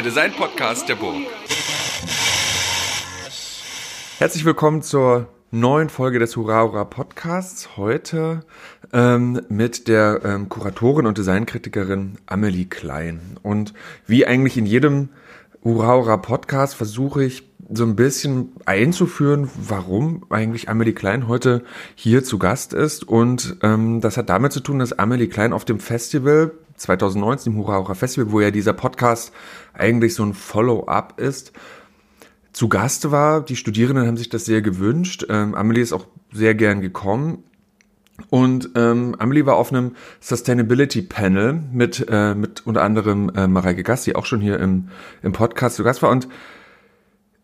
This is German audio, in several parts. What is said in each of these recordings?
Der Design-Podcast der Burg. Herzlich willkommen zur neuen Folge des Hurra Hurra Podcasts. Heute ähm, mit der ähm, Kuratorin und Designkritikerin Amelie Klein. Und wie eigentlich in jedem Hurra Hurra Podcast versuche ich so ein bisschen einzuführen, warum eigentlich Amelie Klein heute hier zu Gast ist. Und ähm, das hat damit zu tun, dass Amelie Klein auf dem Festival 2019, im Hurra Hurra Festival, wo ja dieser Podcast eigentlich so ein Follow-up ist, zu Gast war. Die Studierenden haben sich das sehr gewünscht. Ähm, Amelie ist auch sehr gern gekommen. Und ähm, Amelie war auf einem Sustainability Panel mit, äh, mit unter anderem äh, Mareike Gast, die auch schon hier im, im Podcast zu Gast war. Und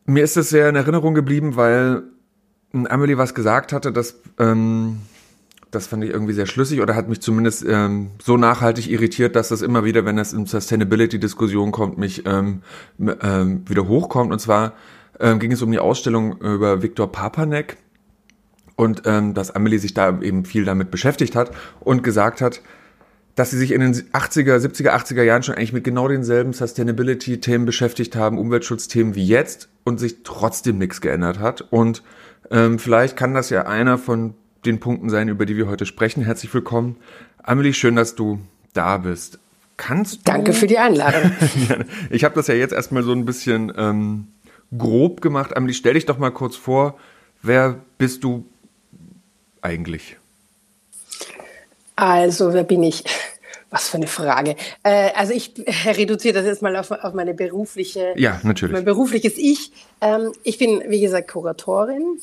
mir ist es sehr in Erinnerung geblieben, weil Amelie was gesagt hatte, dass ähm, das fand ich irgendwie sehr schlüssig oder hat mich zumindest ähm, so nachhaltig irritiert, dass das immer wieder, wenn es in Sustainability-Diskussion kommt, mich ähm, ähm, wieder hochkommt. Und zwar ähm, ging es um die Ausstellung über Viktor Papanek und ähm, dass Amelie sich da eben viel damit beschäftigt hat und gesagt hat, dass sie sich in den 80er, 70er, 80er Jahren schon eigentlich mit genau denselben Sustainability-Themen beschäftigt haben, Umweltschutzthemen wie jetzt und sich trotzdem nichts geändert hat. Und ähm, vielleicht kann das ja einer von den Punkten sein, über die wir heute sprechen. Herzlich willkommen. Amelie, schön, dass du da bist. Kannst du... Danke für die Einladung. ich habe das ja jetzt erstmal so ein bisschen ähm, grob gemacht. Amelie, stell dich doch mal kurz vor, wer bist du eigentlich? Also, wer bin ich? Was für eine Frage. Äh, also ich reduziere das jetzt mal auf, auf meine berufliche, ja, natürlich. mein berufliches Ich. Ähm, ich bin, wie gesagt, Kuratorin.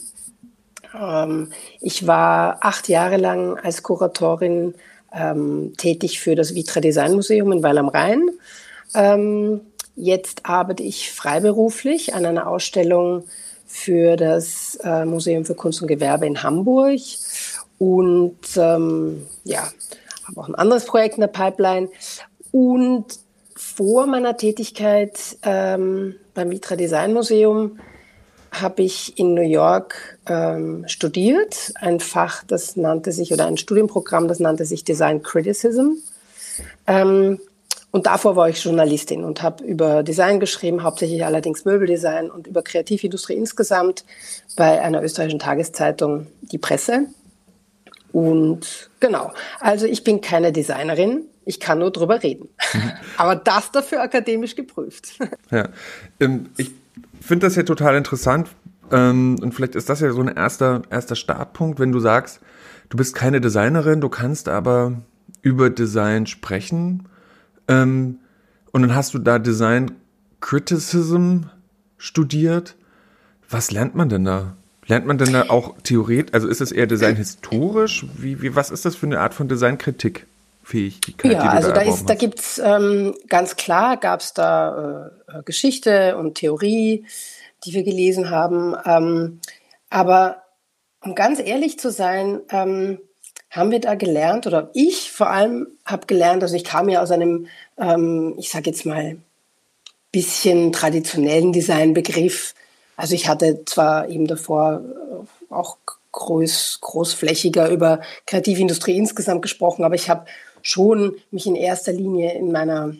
Ähm, ich war acht Jahre lang als Kuratorin ähm, tätig für das Vitra Design Museum in Weil am Rhein. Ähm, jetzt arbeite ich freiberuflich an einer Ausstellung für das äh, Museum für Kunst und Gewerbe in Hamburg und ähm, ja, habe auch ein anderes Projekt in der Pipeline. Und vor meiner Tätigkeit ähm, beim Vitra Design Museum habe ich in New York ähm, studiert, ein Fach, das nannte sich, oder ein Studienprogramm, das nannte sich Design Criticism. Ähm, und davor war ich Journalistin und habe über Design geschrieben, hauptsächlich allerdings Möbeldesign und über Kreativindustrie insgesamt bei einer österreichischen Tageszeitung Die Presse. Und genau, also ich bin keine Designerin, ich kann nur drüber reden. Aber das dafür akademisch geprüft. Ja, ähm, ich finde das ja total interessant. Ähm, und vielleicht ist das ja so ein erster, erster Startpunkt, wenn du sagst, du bist keine Designerin, du kannst aber über Design sprechen. Ähm, und dann hast du da Design Criticism studiert. Was lernt man denn da? Lernt man denn da auch theoretisch, also ist es eher Design historisch? Wie, wie, was ist das für eine Art von Designkritik? Fähigkeit, ja, also da, ist, da gibt's ähm, ganz klar, gab es da äh, Geschichte und Theorie, die wir gelesen haben. Ähm, aber um ganz ehrlich zu sein, ähm, haben wir da gelernt, oder ich vor allem habe gelernt, also ich kam ja aus einem, ähm, ich sage jetzt mal, bisschen traditionellen Designbegriff, also ich hatte zwar eben davor äh, auch groß, großflächiger über Kreativindustrie insgesamt gesprochen, aber ich habe schon mich in erster Linie in meiner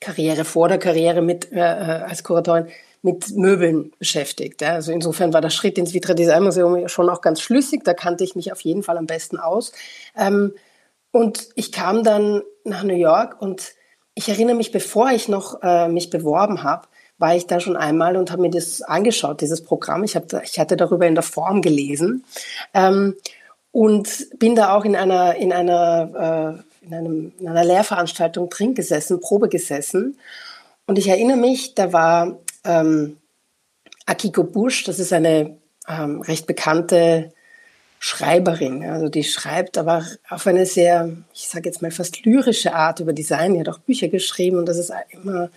Karriere, vor der Karriere mit, äh, äh als Kuratorin mit Möbeln beschäftigt. Ja. Also insofern war der Schritt ins Vitra Design Museum schon auch ganz schlüssig. Da kannte ich mich auf jeden Fall am besten aus. Ähm, und ich kam dann nach New York und ich erinnere mich, bevor ich noch äh, mich beworben habe, war ich da schon einmal und habe mir das angeschaut, dieses Programm. Ich, hab, ich hatte darüber in der Form gelesen ähm, und bin da auch in einer, in einer, äh, in, einem, in einer Lehrveranstaltung drin gesessen, Probe gesessen. Und ich erinnere mich, da war ähm, Akiko Busch, das ist eine ähm, recht bekannte Schreiberin. Also die schreibt aber auf eine sehr, ich sage jetzt mal fast lyrische Art über Design. Die hat auch Bücher geschrieben und das ist immer,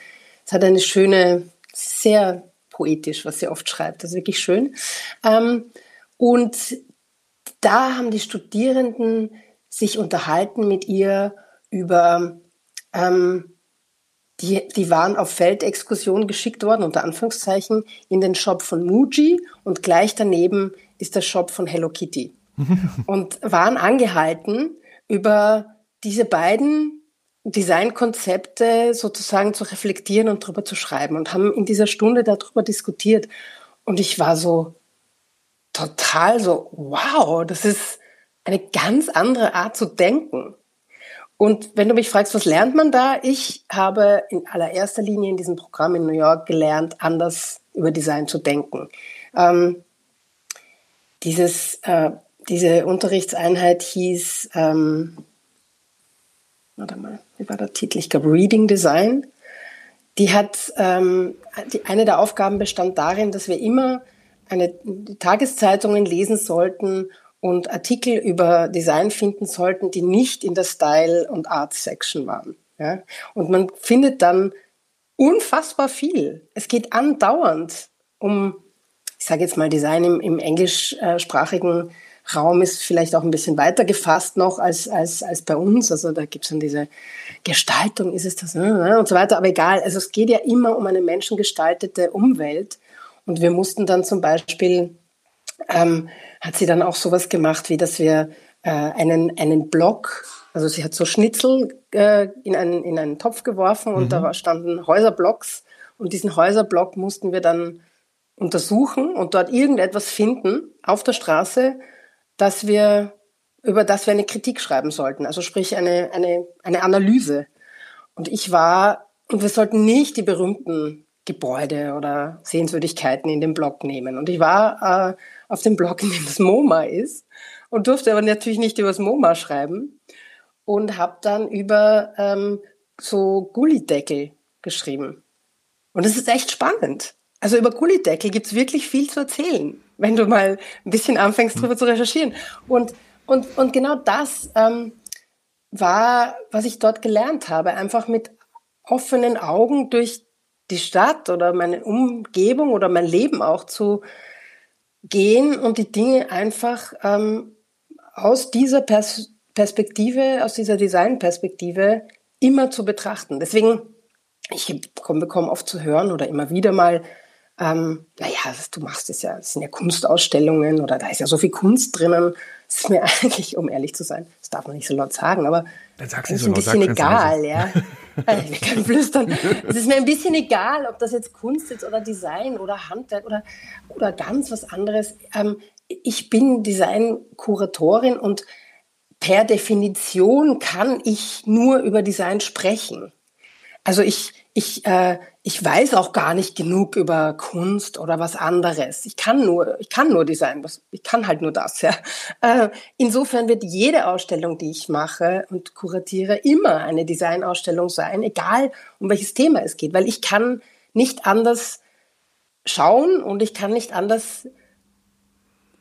es hat eine schöne sehr poetisch, was sie oft schreibt. Das ist wirklich schön. Ähm, und da haben die Studierenden sich unterhalten mit ihr über, ähm, die, die waren auf Feldexkursion geschickt worden, unter Anführungszeichen, in den Shop von Muji und gleich daneben ist der Shop von Hello Kitty. und waren angehalten, über diese beiden Designkonzepte sozusagen zu reflektieren und darüber zu schreiben und haben in dieser Stunde darüber diskutiert. Und ich war so total so, wow, das ist eine ganz andere Art zu denken. Und wenn du mich fragst, was lernt man da? Ich habe in allererster Linie in diesem Programm in New York gelernt, anders über Design zu denken. Ähm, dieses, äh, diese Unterrichtseinheit hieß, ähm, warte mal, wie war der Titel? Ich glaube Reading Design. Die hat, ähm, die, eine der Aufgaben bestand darin, dass wir immer eine Tageszeitungen lesen sollten und Artikel über Design finden sollten, die nicht in der Style- und Art-Section waren. Ja? Und man findet dann unfassbar viel. Es geht andauernd um, ich sage jetzt mal, Design im, im englischsprachigen Raum ist vielleicht auch ein bisschen weiter gefasst noch als, als, als bei uns. Also da gibt es dann diese Gestaltung, ist es das, ne? und so weiter. Aber egal, also es geht ja immer um eine menschengestaltete Umwelt. Und wir mussten dann zum Beispiel ähm, hat sie dann auch sowas gemacht, wie dass wir äh, einen, einen Block, also sie hat so Schnitzel äh, in, einen, in einen Topf geworfen und mhm. da standen Häuserblocks und diesen Häuserblock mussten wir dann untersuchen und dort irgendetwas finden auf der Straße, dass wir, über das wir eine Kritik schreiben sollten, also sprich eine, eine, eine Analyse. Und ich war, und wir sollten nicht die berühmten Gebäude oder Sehenswürdigkeiten in den Blog nehmen. Und ich war äh, auf dem Blog, in dem das MoMA ist und durfte aber natürlich nicht über das MoMA schreiben und habe dann über ähm, so Gullideckel geschrieben. Und das ist echt spannend. Also über Gullideckel gibt's wirklich viel zu erzählen, wenn du mal ein bisschen anfängst, drüber zu recherchieren. Und, und, und genau das ähm, war, was ich dort gelernt habe, einfach mit offenen Augen durch die Stadt oder meine Umgebung oder mein Leben auch zu gehen und die Dinge einfach ähm, aus dieser Pers Perspektive, aus dieser Designperspektive immer zu betrachten. Deswegen, ich bekomme oft zu hören oder immer wieder mal, ähm, naja, du machst es ja, es sind ja Kunstausstellungen oder da ist ja so viel Kunst drinnen. Es ist mir eigentlich, um ehrlich zu sein, das darf man nicht so laut sagen, aber sag's nicht so ein bisschen egal, ja. Wir können flüstern. Es ist mir ein bisschen egal, ob das jetzt Kunst ist oder Design oder Handwerk oder, oder ganz was anderes. Ähm, ich bin Designkuratorin und per Definition kann ich nur über Design sprechen. Also ich, ich, äh, ich weiß auch gar nicht genug über Kunst oder was anderes. Ich kann nur, ich kann nur Design, ich kann halt nur das, ja. Äh, insofern wird jede Ausstellung, die ich mache und kuratiere, immer eine Designausstellung sein, egal um welches Thema es geht, weil ich kann nicht anders schauen und ich kann nicht anders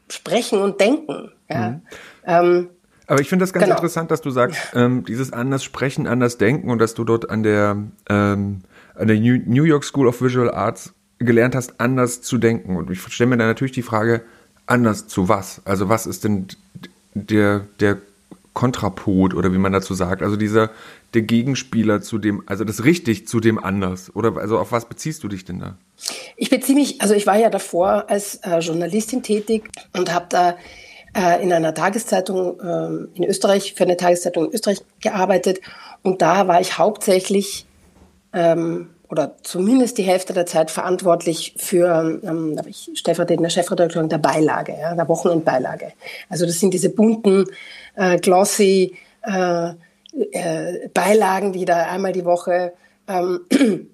sprechen und denken. Ja. Mhm. Ähm, aber ich finde das ganz genau. interessant, dass du sagst, ähm, dieses anders sprechen, anders denken und dass du dort an der ähm, an der New York School of Visual Arts gelernt hast, anders zu denken. Und ich stelle mir dann natürlich die Frage, anders zu was? Also was ist denn der, der Kontrapod oder wie man dazu sagt? Also dieser, der Gegenspieler zu dem, also das richtig zu dem anders? Oder also auf was beziehst du dich denn da? Ich beziehe mich, also ich war ja davor als äh, Journalistin tätig und habe da äh, in einer Tageszeitung äh, in Österreich, für eine Tageszeitung in Österreich gearbeitet und da war ich hauptsächlich ähm, oder zumindest die Hälfte der Zeit verantwortlich für, ähm, da bin ich stellvertretender Chefredakteur der Beilage, ja, der Wochenendbeilage. Also das sind diese bunten, äh, glossy äh, Beilagen, die da einmal die Woche ähm,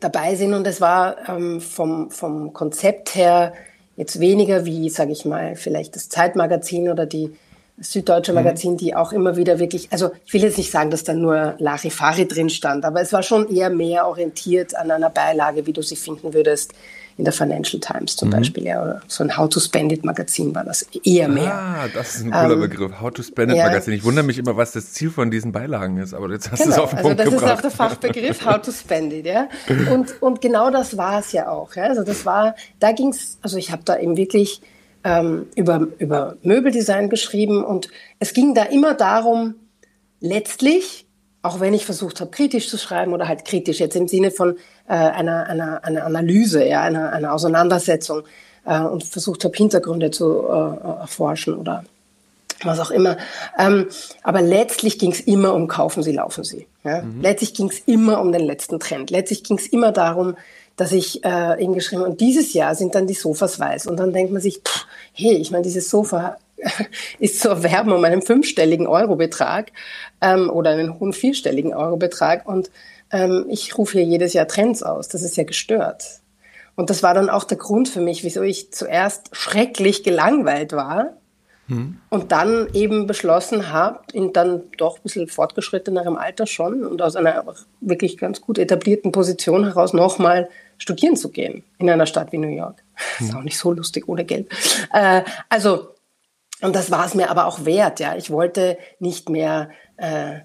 dabei sind. Und es war ähm, vom, vom Konzept her jetzt weniger wie, sage ich mal, vielleicht das Zeitmagazin oder die Süddeutsche mhm. Magazin, die auch immer wieder wirklich, also ich will jetzt nicht sagen, dass da nur Larifari drin stand, aber es war schon eher mehr orientiert an einer Beilage, wie du sie finden würdest in der Financial Times zum mhm. Beispiel, ja, oder so ein How to Spend It Magazin war das eher mehr. Ah, das ist ein cooler ähm, Begriff, How to Spend It ja. Magazin. Ich wundere mich immer, was das Ziel von diesen Beilagen ist, aber jetzt hast genau, du es auf den also Punkt das gebracht. ist auch der Fachbegriff How to Spend It, ja. Und, und genau das war es ja auch, ja. Also das war, da ging es, also ich habe da eben wirklich ähm, über, über Möbeldesign geschrieben und es ging da immer darum, letztlich, auch wenn ich versucht habe, kritisch zu schreiben oder halt kritisch jetzt im Sinne von äh, einer, einer, einer Analyse, ja, einer, einer Auseinandersetzung äh, und versucht habe, Hintergründe zu äh, erforschen oder was auch immer. Ähm, aber letztlich ging es immer um kaufen Sie, laufen Sie. Ja? Mhm. Letztlich ging es immer um den letzten Trend. Letztlich ging es immer darum, dass ich äh, eben geschrieben und dieses Jahr sind dann die Sofas weiß. Und dann denkt man sich, pff, hey, ich meine, dieses Sofa ist zu erwerben um einen fünfstelligen Eurobetrag ähm, oder einen hohen vierstelligen Eurobetrag. Und ähm, ich rufe hier jedes Jahr Trends aus. Das ist ja gestört. Und das war dann auch der Grund für mich, wieso ich zuerst schrecklich gelangweilt war hm. und dann eben beschlossen habe, in dann doch ein bisschen fortgeschrittenerem Alter schon und aus einer wirklich ganz gut etablierten Position heraus nochmal studieren zu gehen in einer Stadt wie New York. Hm. Ist auch nicht so lustig ohne Geld. Äh, also, und das war es mir aber auch wert, ja. Ich wollte nicht mehr äh,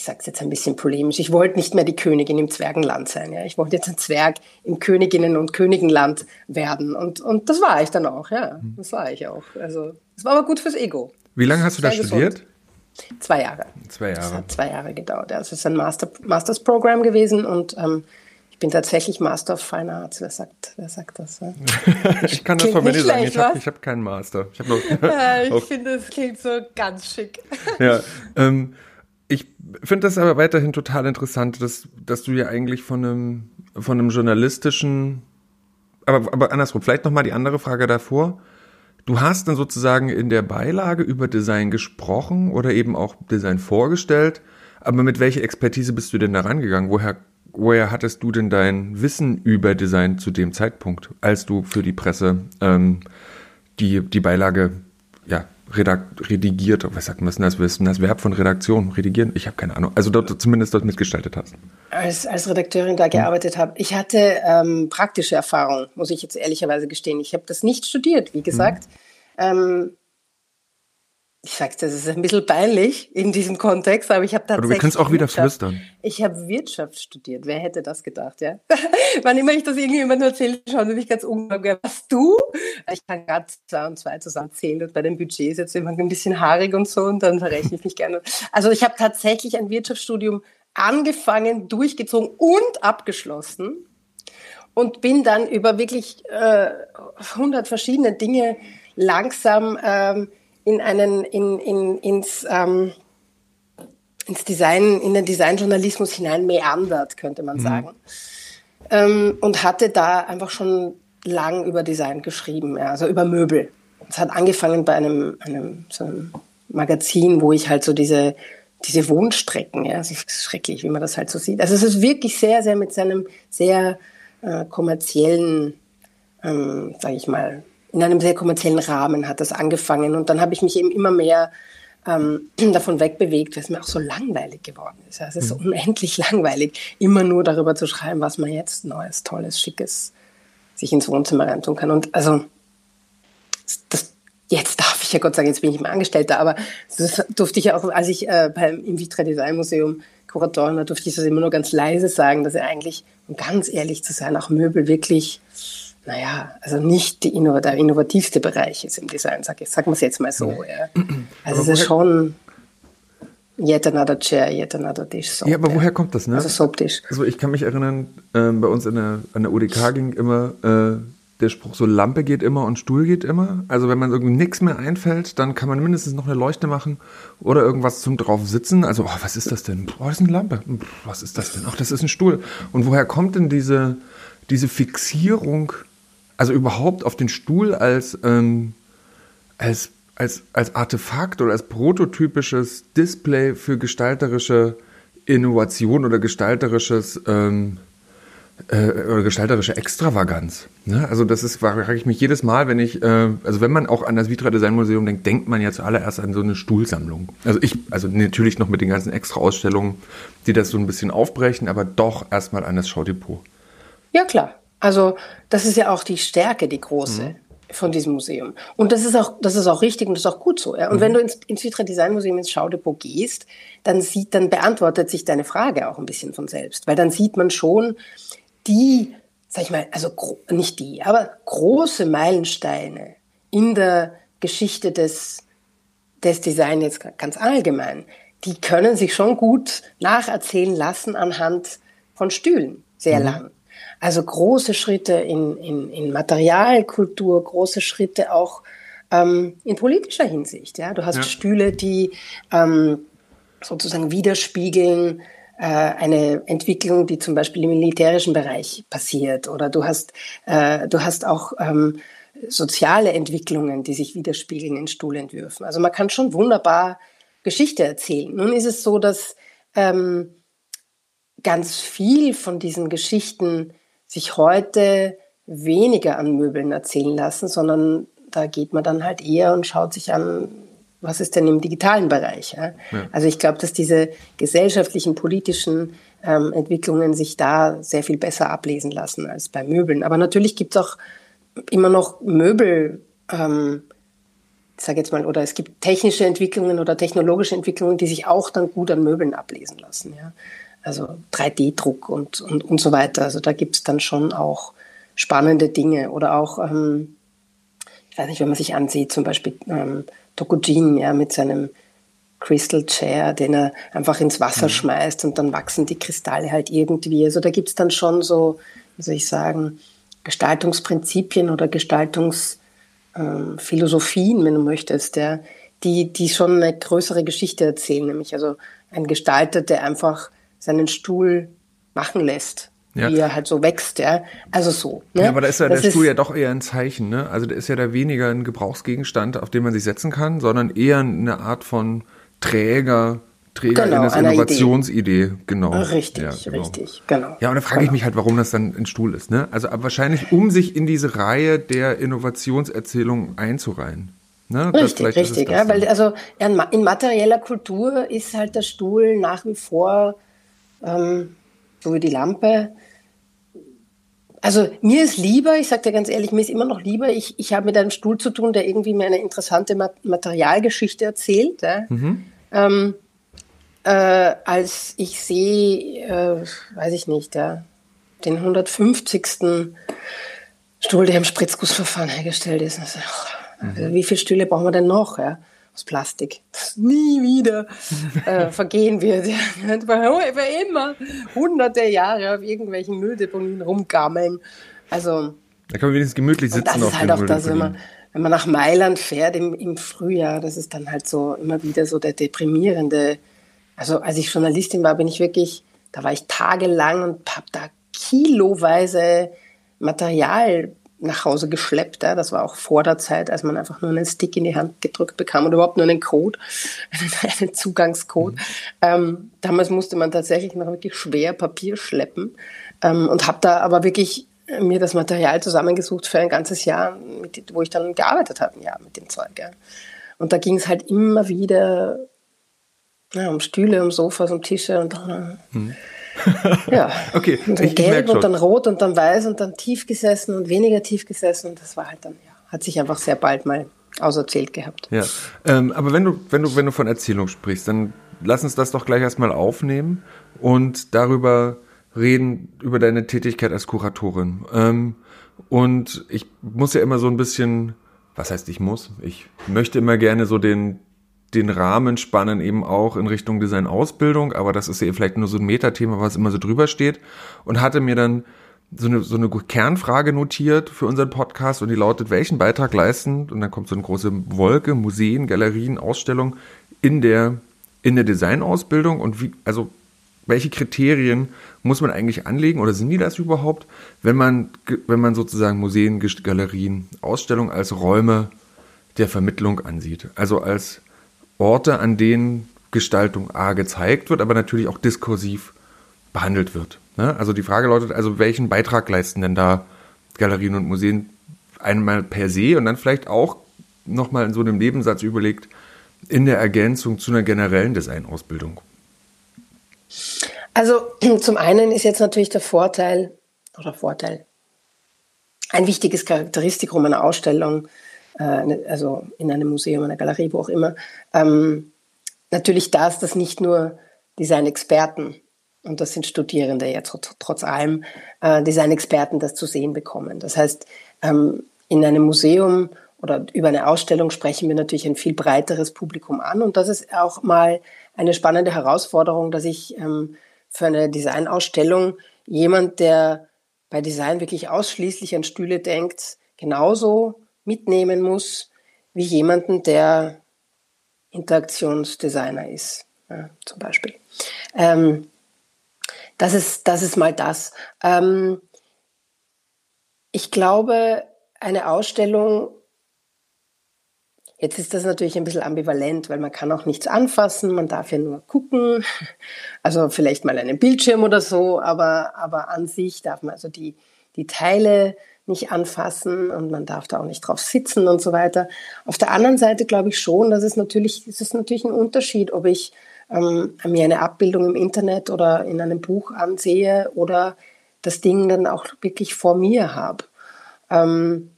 ich sage es jetzt ein bisschen polemisch, ich wollte nicht mehr die Königin im Zwergenland sein. Ja? Ich wollte jetzt ein Zwerg im Königinnen- und Königenland werden. Und, und das war ich dann auch, ja. Mhm. Das war ich auch. Also, es war aber gut fürs Ego. Wie lange hast du da studiert? Zwei Jahre. Zwei Jahre. Das hat zwei Jahre gedauert. Ja. Es ist ein Master, Masters Programm gewesen und ähm, bin tatsächlich Master of Fine Arts. Wer sagt, wer sagt das? Ja? ich kann das von mir sagen. Ich habe hab keinen Master. Ich, ja, ich finde, es klingt so ganz schick. ja. Ähm, ich finde das aber weiterhin total interessant, dass, dass du ja eigentlich von einem, von einem journalistischen, aber, aber andersrum, vielleicht nochmal die andere Frage davor. Du hast dann sozusagen in der Beilage über Design gesprochen oder eben auch Design vorgestellt, aber mit welcher Expertise bist du denn da rangegangen? Woher, woher hattest du denn dein Wissen über Design zu dem Zeitpunkt, als du für die Presse ähm, die, die Beilage ja, redigiert, was sagt man das, das, das Verb von Redaktion, redigieren, ich habe keine Ahnung, also dort zumindest dort mitgestaltet hast. Als, als Redakteurin da gearbeitet habe, ich hatte ähm, praktische Erfahrung, muss ich jetzt ehrlicherweise gestehen. Ich habe das nicht studiert, wie gesagt. Mhm. Ähm, ich sag's, das ist ein bisschen peinlich in diesem Kontext, aber ich habe tatsächlich. Aber wir können es auch wieder flüstern. Ich habe Wirtschaft studiert. Wer hätte das gedacht, ja? Wann immer ich das irgendwie immer nur erzähle, schauen sie mich ganz unglaublich. Was du? Ich kann gerade zwei und zwei zusammenzählen und bei den Budgets jetzt immer ein bisschen haarig und so und dann verrechne ich mich gerne. Also ich habe tatsächlich ein Wirtschaftsstudium angefangen, durchgezogen und abgeschlossen und bin dann über wirklich äh, 100 verschiedene Dinge langsam ähm, in einen, in, in, ins, ähm, ins Design, in den Designjournalismus hinein meandert, könnte man mhm. sagen. Ähm, und hatte da einfach schon lang über Design geschrieben, ja, also über Möbel. Es hat angefangen bei einem, einem, so einem Magazin, wo ich halt so diese, diese Wohnstrecken, ja, es ist schrecklich, wie man das halt so sieht. Also es ist wirklich sehr, sehr mit seinem sehr äh, kommerziellen, ähm, sage ich mal, in einem sehr kommerziellen Rahmen hat das angefangen. Und dann habe ich mich eben immer mehr ähm, davon wegbewegt, weil es mir auch so langweilig geworden ist. Also es ist mhm. unendlich langweilig, immer nur darüber zu schreiben, was man jetzt Neues, Tolles, Schickes sich ins Wohnzimmer reintun kann. Und also das, jetzt darf ich ja Gott sagen, jetzt bin ich mehr Angestellter, aber das durfte ich ja auch, als ich äh, beim im Vitra Design Museum Kuratorin war, durfte ich das immer nur ganz leise sagen, dass er eigentlich, um ganz ehrlich zu sein, auch Möbel wirklich naja, also nicht Innov der innovativste Bereich ist im Design, sag, ich, sagen wir es jetzt mal so. Ja. Also aber es ist schon yet another chair, yet another dish. Soap, ja, aber woher kommt das? Ne? Also Soaptisch. Also ich kann mich erinnern, äh, bei uns in der, an der UDK ging immer äh, der Spruch so, Lampe geht immer und Stuhl geht immer. Also wenn man irgendwie nichts mehr einfällt, dann kann man mindestens noch eine Leuchte machen oder irgendwas zum drauf sitzen. Also, oh, was ist das denn? Oh, das ist eine Lampe. Was ist das denn? Ach, das ist ein Stuhl. Und woher kommt denn diese, diese Fixierung also überhaupt auf den Stuhl als, ähm, als, als, als Artefakt oder als prototypisches Display für gestalterische Innovation oder gestalterisches ähm, äh, oder gestalterische Extravaganz. Ne? Also das ist, frage ich mich jedes Mal, wenn ich, äh, also wenn man auch an das Vitra Design Museum denkt, denkt man ja zuallererst an so eine Stuhlsammlung. Also ich, also natürlich noch mit den ganzen Extra-Ausstellungen, die das so ein bisschen aufbrechen, aber doch erstmal an das Schaudepot. Ja, klar. Also das ist ja auch die Stärke, die große. Mhm. von diesem Museum. Und das ist auch, das ist auch richtig und das ist auch gut so. Ja? Und mhm. wenn du ins, ins Vitra Design Museum ins Schaudepot gehst, dann sieht, dann beantwortet sich deine Frage auch ein bisschen von selbst. Weil dann sieht man schon die, sag ich mal, also nicht die, aber große Meilensteine in der Geschichte des, des Design jetzt ganz allgemein, die können sich schon gut nacherzählen lassen anhand von Stühlen, sehr mhm. lang. Also große Schritte in, in, in Materialkultur, große Schritte auch ähm, in politischer Hinsicht. Ja, du hast ja. Stühle, die ähm, sozusagen widerspiegeln äh, eine Entwicklung, die zum Beispiel im militärischen Bereich passiert, oder du hast äh, du hast auch ähm, soziale Entwicklungen, die sich widerspiegeln in Stuhlentwürfen. Also man kann schon wunderbar Geschichte erzählen. Nun ist es so, dass ähm, ganz viel von diesen Geschichten sich heute weniger an Möbeln erzählen lassen, sondern da geht man dann halt eher und schaut sich an, was ist denn im digitalen Bereich. Ja? Ja. Also ich glaube, dass diese gesellschaftlichen, politischen ähm, Entwicklungen sich da sehr viel besser ablesen lassen als bei Möbeln. Aber natürlich gibt es auch immer noch Möbel, ähm, ich sage jetzt mal, oder es gibt technische Entwicklungen oder technologische Entwicklungen, die sich auch dann gut an Möbeln ablesen lassen. Ja? Also 3D-Druck und, und, und so weiter. Also da gibt es dann schon auch spannende Dinge oder auch, ähm, ich weiß nicht, wenn man sich ansieht, zum Beispiel ähm, Tokujin ja, mit seinem Crystal Chair, den er einfach ins Wasser mhm. schmeißt und dann wachsen die Kristalle halt irgendwie. Also da gibt es dann schon so, wie soll ich sagen, Gestaltungsprinzipien oder Gestaltungsphilosophien, ähm, wenn du möchtest, ja, die, die schon eine größere Geschichte erzählen, nämlich also ein Gestalter, der einfach seinen Stuhl machen lässt. Ja. Wie er halt so wächst, ja. Also so. Ne? Ja, aber da ist ja das der Stuhl ja doch eher ein Zeichen, ne? Also der ist ja da weniger ein Gebrauchsgegenstand, auf den man sich setzen kann, sondern eher eine Art von Träger, Träger genau, eines Innovationsidee, genau. Richtig, ja, genau. richtig, genau. Ja, und da frage genau. ich mich halt, warum das dann ein Stuhl ist, ne? Also wahrscheinlich, um sich in diese Reihe der Innovationserzählungen einzureihen. Ne? Richtig, richtig, ja, weil also in materieller Kultur ist halt der Stuhl nach wie vor ähm, so wie die Lampe. Also mir ist lieber, ich sage dir ganz ehrlich, mir ist immer noch lieber, ich, ich habe mit einem Stuhl zu tun, der irgendwie mir eine interessante Materialgeschichte erzählt, ja? mhm. ähm, äh, als ich sehe, äh, weiß ich nicht, ja, den 150. Stuhl, der im Spritzgussverfahren hergestellt ist. Also, mhm. Wie viele Stühle brauchen wir denn noch? Ja? Aus Plastik. Nie wieder äh, vergehen wird. Für immer hunderte Jahre auf irgendwelchen Mülldeponien rumgammeln. Also. Da kann man wenigstens gemütlich sitzen. das ist halt auch das, wenn man, wenn man nach Mailand fährt im, im Frühjahr, das ist dann halt so immer wieder so der deprimierende. Also als ich Journalistin war, bin ich wirklich, da war ich tagelang und habe da kiloweise Material nach Hause geschleppt. Ja. Das war auch vor der Zeit, als man einfach nur einen Stick in die Hand gedrückt bekam und überhaupt nur einen Code, einen Zugangscode. Mhm. Ähm, damals musste man tatsächlich noch wirklich schwer Papier schleppen ähm, und habe da aber wirklich mir das Material zusammengesucht für ein ganzes Jahr, mit, wo ich dann gearbeitet habe, ja, mit dem Zeug. Ja. Und da ging es halt immer wieder ja, um Stühle, um Sofas, um Tische und. Mhm. Ja. okay. Und dann ich, gelb ich und dann rot und dann weiß und dann tief gesessen und weniger tief gesessen. Und das war halt dann, ja, hat sich einfach sehr bald mal auserzählt gehabt. Ja. Ähm, aber wenn du, wenn du, wenn du von Erzählung sprichst, dann lass uns das doch gleich erstmal aufnehmen und darüber reden, über deine Tätigkeit als Kuratorin. Ähm, und ich muss ja immer so ein bisschen, was heißt ich muss? Ich möchte immer gerne so den, den Rahmen spannen eben auch in Richtung Design-Ausbildung, aber das ist ja vielleicht nur so ein Metathema, was immer so drüber steht. Und hatte mir dann so eine, so eine Kernfrage notiert für unseren Podcast und die lautet, welchen Beitrag leisten, und dann kommt so eine große Wolke, Museen, Galerien, Ausstellungen in der, in der Designausbildung. Und wie, also welche Kriterien muss man eigentlich anlegen oder sind die das überhaupt, wenn man, wenn man sozusagen Museen, Galerien, Ausstellungen als Räume der Vermittlung ansieht? Also als Orte, an denen Gestaltung A gezeigt wird, aber natürlich auch diskursiv behandelt wird. Ne? Also die Frage lautet also, welchen Beitrag leisten denn da Galerien und Museen einmal per se und dann vielleicht auch nochmal in so einem Nebensatz überlegt, in der Ergänzung zu einer generellen Designausbildung? Also zum einen ist jetzt natürlich der Vorteil oder Vorteil, ein wichtiges Charakteristikum einer Ausstellung äh, also in einem Museum, einer Galerie, wo auch immer, ähm, natürlich das, dass nicht nur Designexperten, und das sind Studierende jetzt trotz allem, äh, Designexperten das zu sehen bekommen. Das heißt, ähm, in einem Museum oder über eine Ausstellung sprechen wir natürlich ein viel breiteres Publikum an. Und das ist auch mal eine spannende Herausforderung, dass ich ähm, für eine Designausstellung jemand, der bei Design wirklich ausschließlich an Stühle denkt, genauso mitnehmen muss wie jemanden, der Interaktionsdesigner ist, ja, zum Beispiel. Ähm, das, ist, das ist mal das. Ähm, ich glaube, eine Ausstellung, jetzt ist das natürlich ein bisschen ambivalent, weil man kann auch nichts anfassen, man darf ja nur gucken, also vielleicht mal einen Bildschirm oder so, aber, aber an sich darf man also die, die Teile nicht anfassen und man darf da auch nicht drauf sitzen und so weiter. Auf der anderen Seite glaube ich schon, dass es natürlich, es ist natürlich ein Unterschied, ob ich ähm, mir eine Abbildung im Internet oder in einem Buch ansehe oder das Ding dann auch wirklich vor mir habe. Ähm,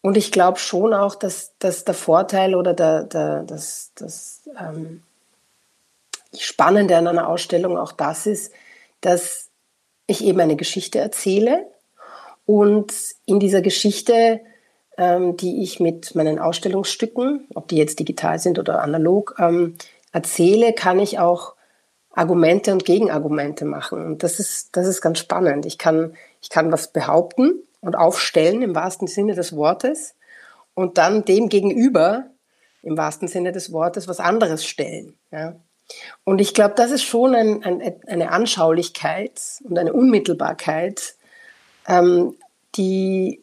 und ich glaube schon auch, dass, dass der Vorteil oder der, der, das, das ähm, Spannende an einer Ausstellung auch das ist, dass ich eben eine Geschichte erzähle und in dieser Geschichte, ähm, die ich mit meinen Ausstellungsstücken, ob die jetzt digital sind oder analog, ähm, erzähle, kann ich auch Argumente und Gegenargumente machen. Und das ist, das ist ganz spannend. Ich kann, ich kann was behaupten und aufstellen im wahrsten Sinne des Wortes und dann dem gegenüber im wahrsten Sinne des Wortes was anderes stellen. Ja. Und ich glaube, das ist schon ein, ein, eine Anschaulichkeit und eine Unmittelbarkeit, ähm, die,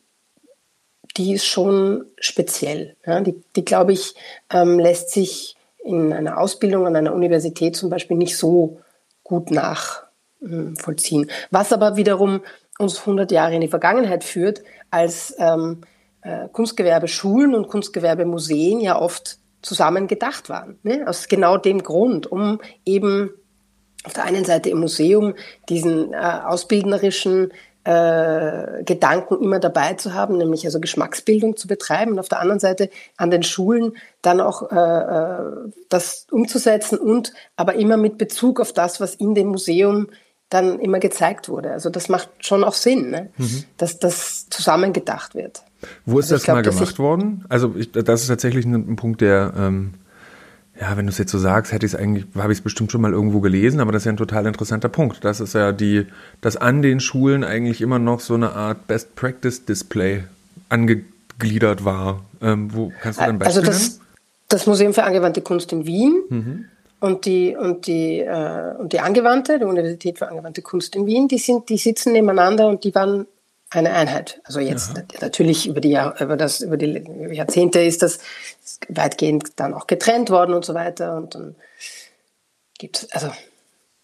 die ist schon speziell. Ja. Die, die glaube ich, ähm, lässt sich in einer Ausbildung an einer Universität zum Beispiel nicht so gut nachvollziehen. Was aber wiederum uns 100 Jahre in die Vergangenheit führt, als ähm, äh, Kunstgewerbeschulen und Kunstgewerbemuseen ja oft zusammen gedacht waren. Ne? Aus genau dem Grund, um eben auf der einen Seite im Museum diesen äh, ausbildnerischen äh, Gedanken immer dabei zu haben, nämlich also Geschmacksbildung zu betreiben und auf der anderen Seite an den Schulen dann auch äh, äh das umzusetzen und aber immer mit Bezug auf das, was in dem Museum dann immer gezeigt wurde. Also das macht schon auch Sinn, ne? Mhm. dass das zusammengedacht wird. Wo ist also das glaub, mal gemacht worden? Also ich, das ist tatsächlich ein, ein Punkt, der, ähm, ja, wenn du es jetzt so sagst, hätte ich es eigentlich, habe ich es bestimmt schon mal irgendwo gelesen, aber das ist ja ein total interessanter Punkt. Das ist ja die, dass an den Schulen eigentlich immer noch so eine Art Best Practice Display angegliedert war. Ähm, wo kannst du ein Beispiel Also das, das Museum für angewandte Kunst in Wien. Mhm und die, und die, äh, und die Angewandte, die Universität für angewandte Kunst in Wien, die, sind, die sitzen nebeneinander und die waren eine Einheit. Also jetzt Aha. natürlich über die, über, das, über die Jahrzehnte ist das weitgehend dann auch getrennt worden und so weiter. Und dann gibt es, also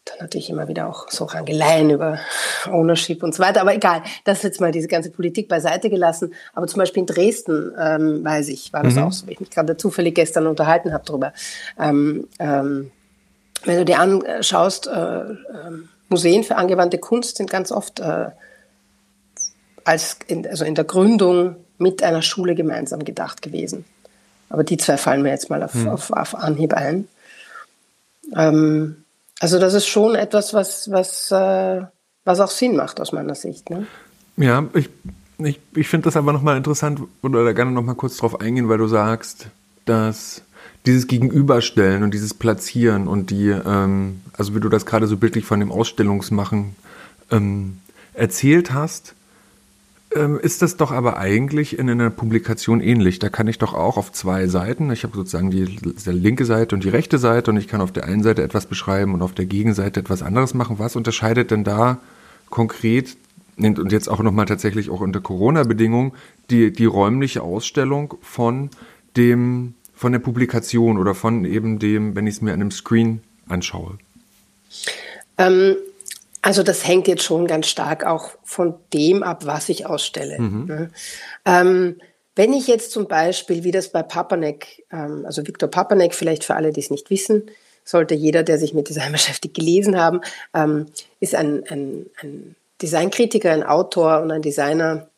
dann natürlich immer wieder auch so Rangeleien über Ownership und so weiter. Aber egal, das ist jetzt mal diese ganze Politik beiseite gelassen. Aber zum Beispiel in Dresden, ähm, weiß ich, war das mhm. auch so, wie ich mich gerade zufällig gestern unterhalten habe darüber. Ähm, ähm, wenn du dir anschaust, äh, äh, Museen für angewandte Kunst sind ganz oft äh, als in, also in der Gründung mit einer Schule gemeinsam gedacht gewesen. Aber die zwei fallen mir jetzt mal auf, mhm. auf, auf Anhieb ein. Ähm, also das ist schon etwas, was, was, äh, was auch Sinn macht aus meiner Sicht. Ne? Ja, ich, ich, ich finde das aber nochmal interessant oder da gerne nochmal kurz drauf eingehen, weil du sagst, dass dieses Gegenüberstellen und dieses Platzieren und die, ähm, also wie du das gerade so bildlich von dem Ausstellungsmachen ähm, erzählt hast, ähm, ist das doch aber eigentlich in einer Publikation ähnlich. Da kann ich doch auch auf zwei Seiten, ich habe sozusagen die, die, linke Seite und die rechte Seite und ich kann auf der einen Seite etwas beschreiben und auf der Gegenseite etwas anderes machen. Was unterscheidet denn da konkret und jetzt auch nochmal tatsächlich auch unter Corona-Bedingungen die, die räumliche Ausstellung von dem, von der Publikation oder von eben dem, wenn ich es mir an einem Screen anschaue? Ähm, also das hängt jetzt schon ganz stark auch von dem ab, was ich ausstelle. Mhm. Ne? Ähm, wenn ich jetzt zum Beispiel, wie das bei Papanek, ähm, also Viktor Papanek, vielleicht für alle, die es nicht wissen, sollte jeder, der sich mit Design beschäftigt, gelesen haben, ähm, ist ein, ein, ein Designkritiker, ein Autor und ein Designer,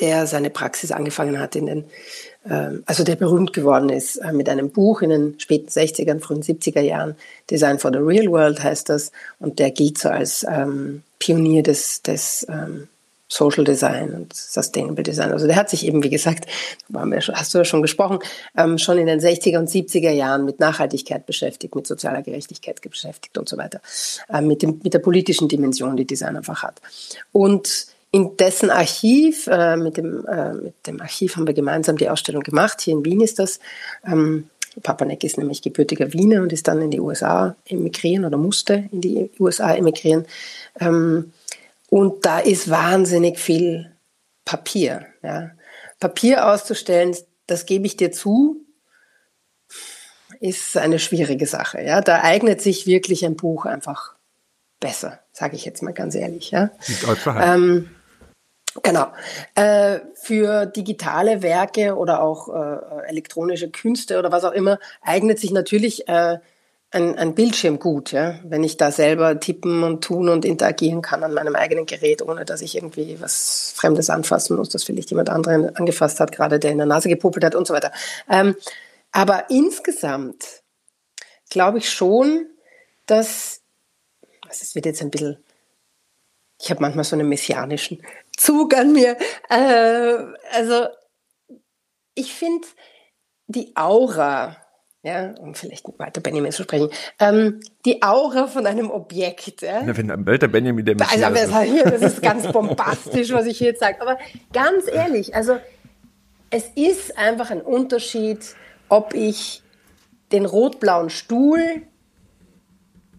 der seine Praxis angefangen hat in den also der berühmt geworden ist äh, mit einem Buch in den späten 60er, frühen 70er Jahren. Design for the Real World heißt das. Und der gilt so als ähm, Pionier des, des ähm, Social Design und Sustainable Design. Also der hat sich eben, wie gesagt, hast du ja schon gesprochen, ähm, schon in den 60er und 70er Jahren mit Nachhaltigkeit beschäftigt, mit sozialer Gerechtigkeit beschäftigt und so weiter, äh, mit, dem, mit der politischen Dimension, die Design einfach hat. Und in dessen Archiv, äh, mit, dem, äh, mit dem Archiv haben wir gemeinsam die Ausstellung gemacht. Hier in Wien ist das. Ähm, Papanek ist nämlich gebürtiger Wiener und ist dann in die USA emigrieren oder musste in die USA emigrieren. Ähm, und da ist wahnsinnig viel Papier. Ja. Papier auszustellen, das gebe ich dir zu, ist eine schwierige Sache. Ja. Da eignet sich wirklich ein Buch einfach besser, sage ich jetzt mal ganz ehrlich. Ja. Ähm, genau. Äh, für digitale Werke oder auch äh, elektronische Künste oder was auch immer eignet sich natürlich äh, ein, ein Bildschirm gut, ja? wenn ich da selber tippen und tun und interagieren kann an meinem eigenen Gerät, ohne dass ich irgendwie was Fremdes anfassen muss, das vielleicht jemand anderen angefasst hat, gerade der in der Nase gepuppelt hat und so weiter. Ähm, aber insgesamt glaube ich schon, dass, das wird jetzt ein bisschen, ich habe manchmal so einen messianischen Zug an mir, äh, also ich finde die Aura ja, um vielleicht weiter Benjamin zu sprechen, ähm, die Aura von einem Objekt. Ja? Ja, wenn am Walter Benjamin der Messias also, das, hier, das ist ganz bombastisch, was ich hier jetzt sage. Aber ganz ehrlich, also es ist einfach ein Unterschied, ob ich den rot-blauen Stuhl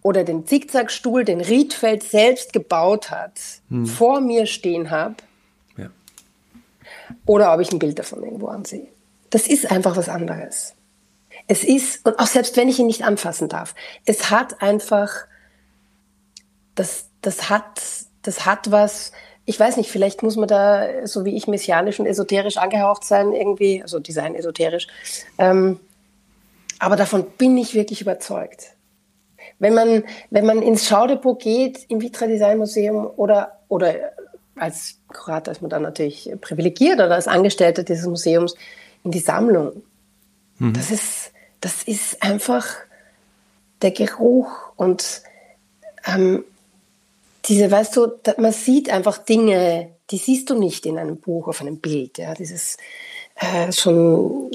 oder den Zickzackstuhl, den Riedfeld selbst gebaut hat, hm. vor mir stehen habe, ja. oder ob ich ein Bild davon irgendwo ansehe. Das ist einfach was anderes. Es ist, und auch selbst wenn ich ihn nicht anfassen darf, es hat einfach, das, das hat, das hat was, ich weiß nicht, vielleicht muss man da, so wie ich, messianisch und esoterisch angehaucht sein, irgendwie, also Design esoterisch. Ähm, aber davon bin ich wirklich überzeugt. Wenn man, wenn man ins Schaudepot geht, im Vitra Design Museum oder, oder als Kurator ist man dann natürlich privilegiert oder als Angestellter dieses Museums in die Sammlung. Mhm. Das ist, das ist einfach der Geruch und ähm, diese, weißt du, man sieht einfach Dinge, die siehst du nicht in einem Buch, auf einem Bild. Ja, dieses äh, schon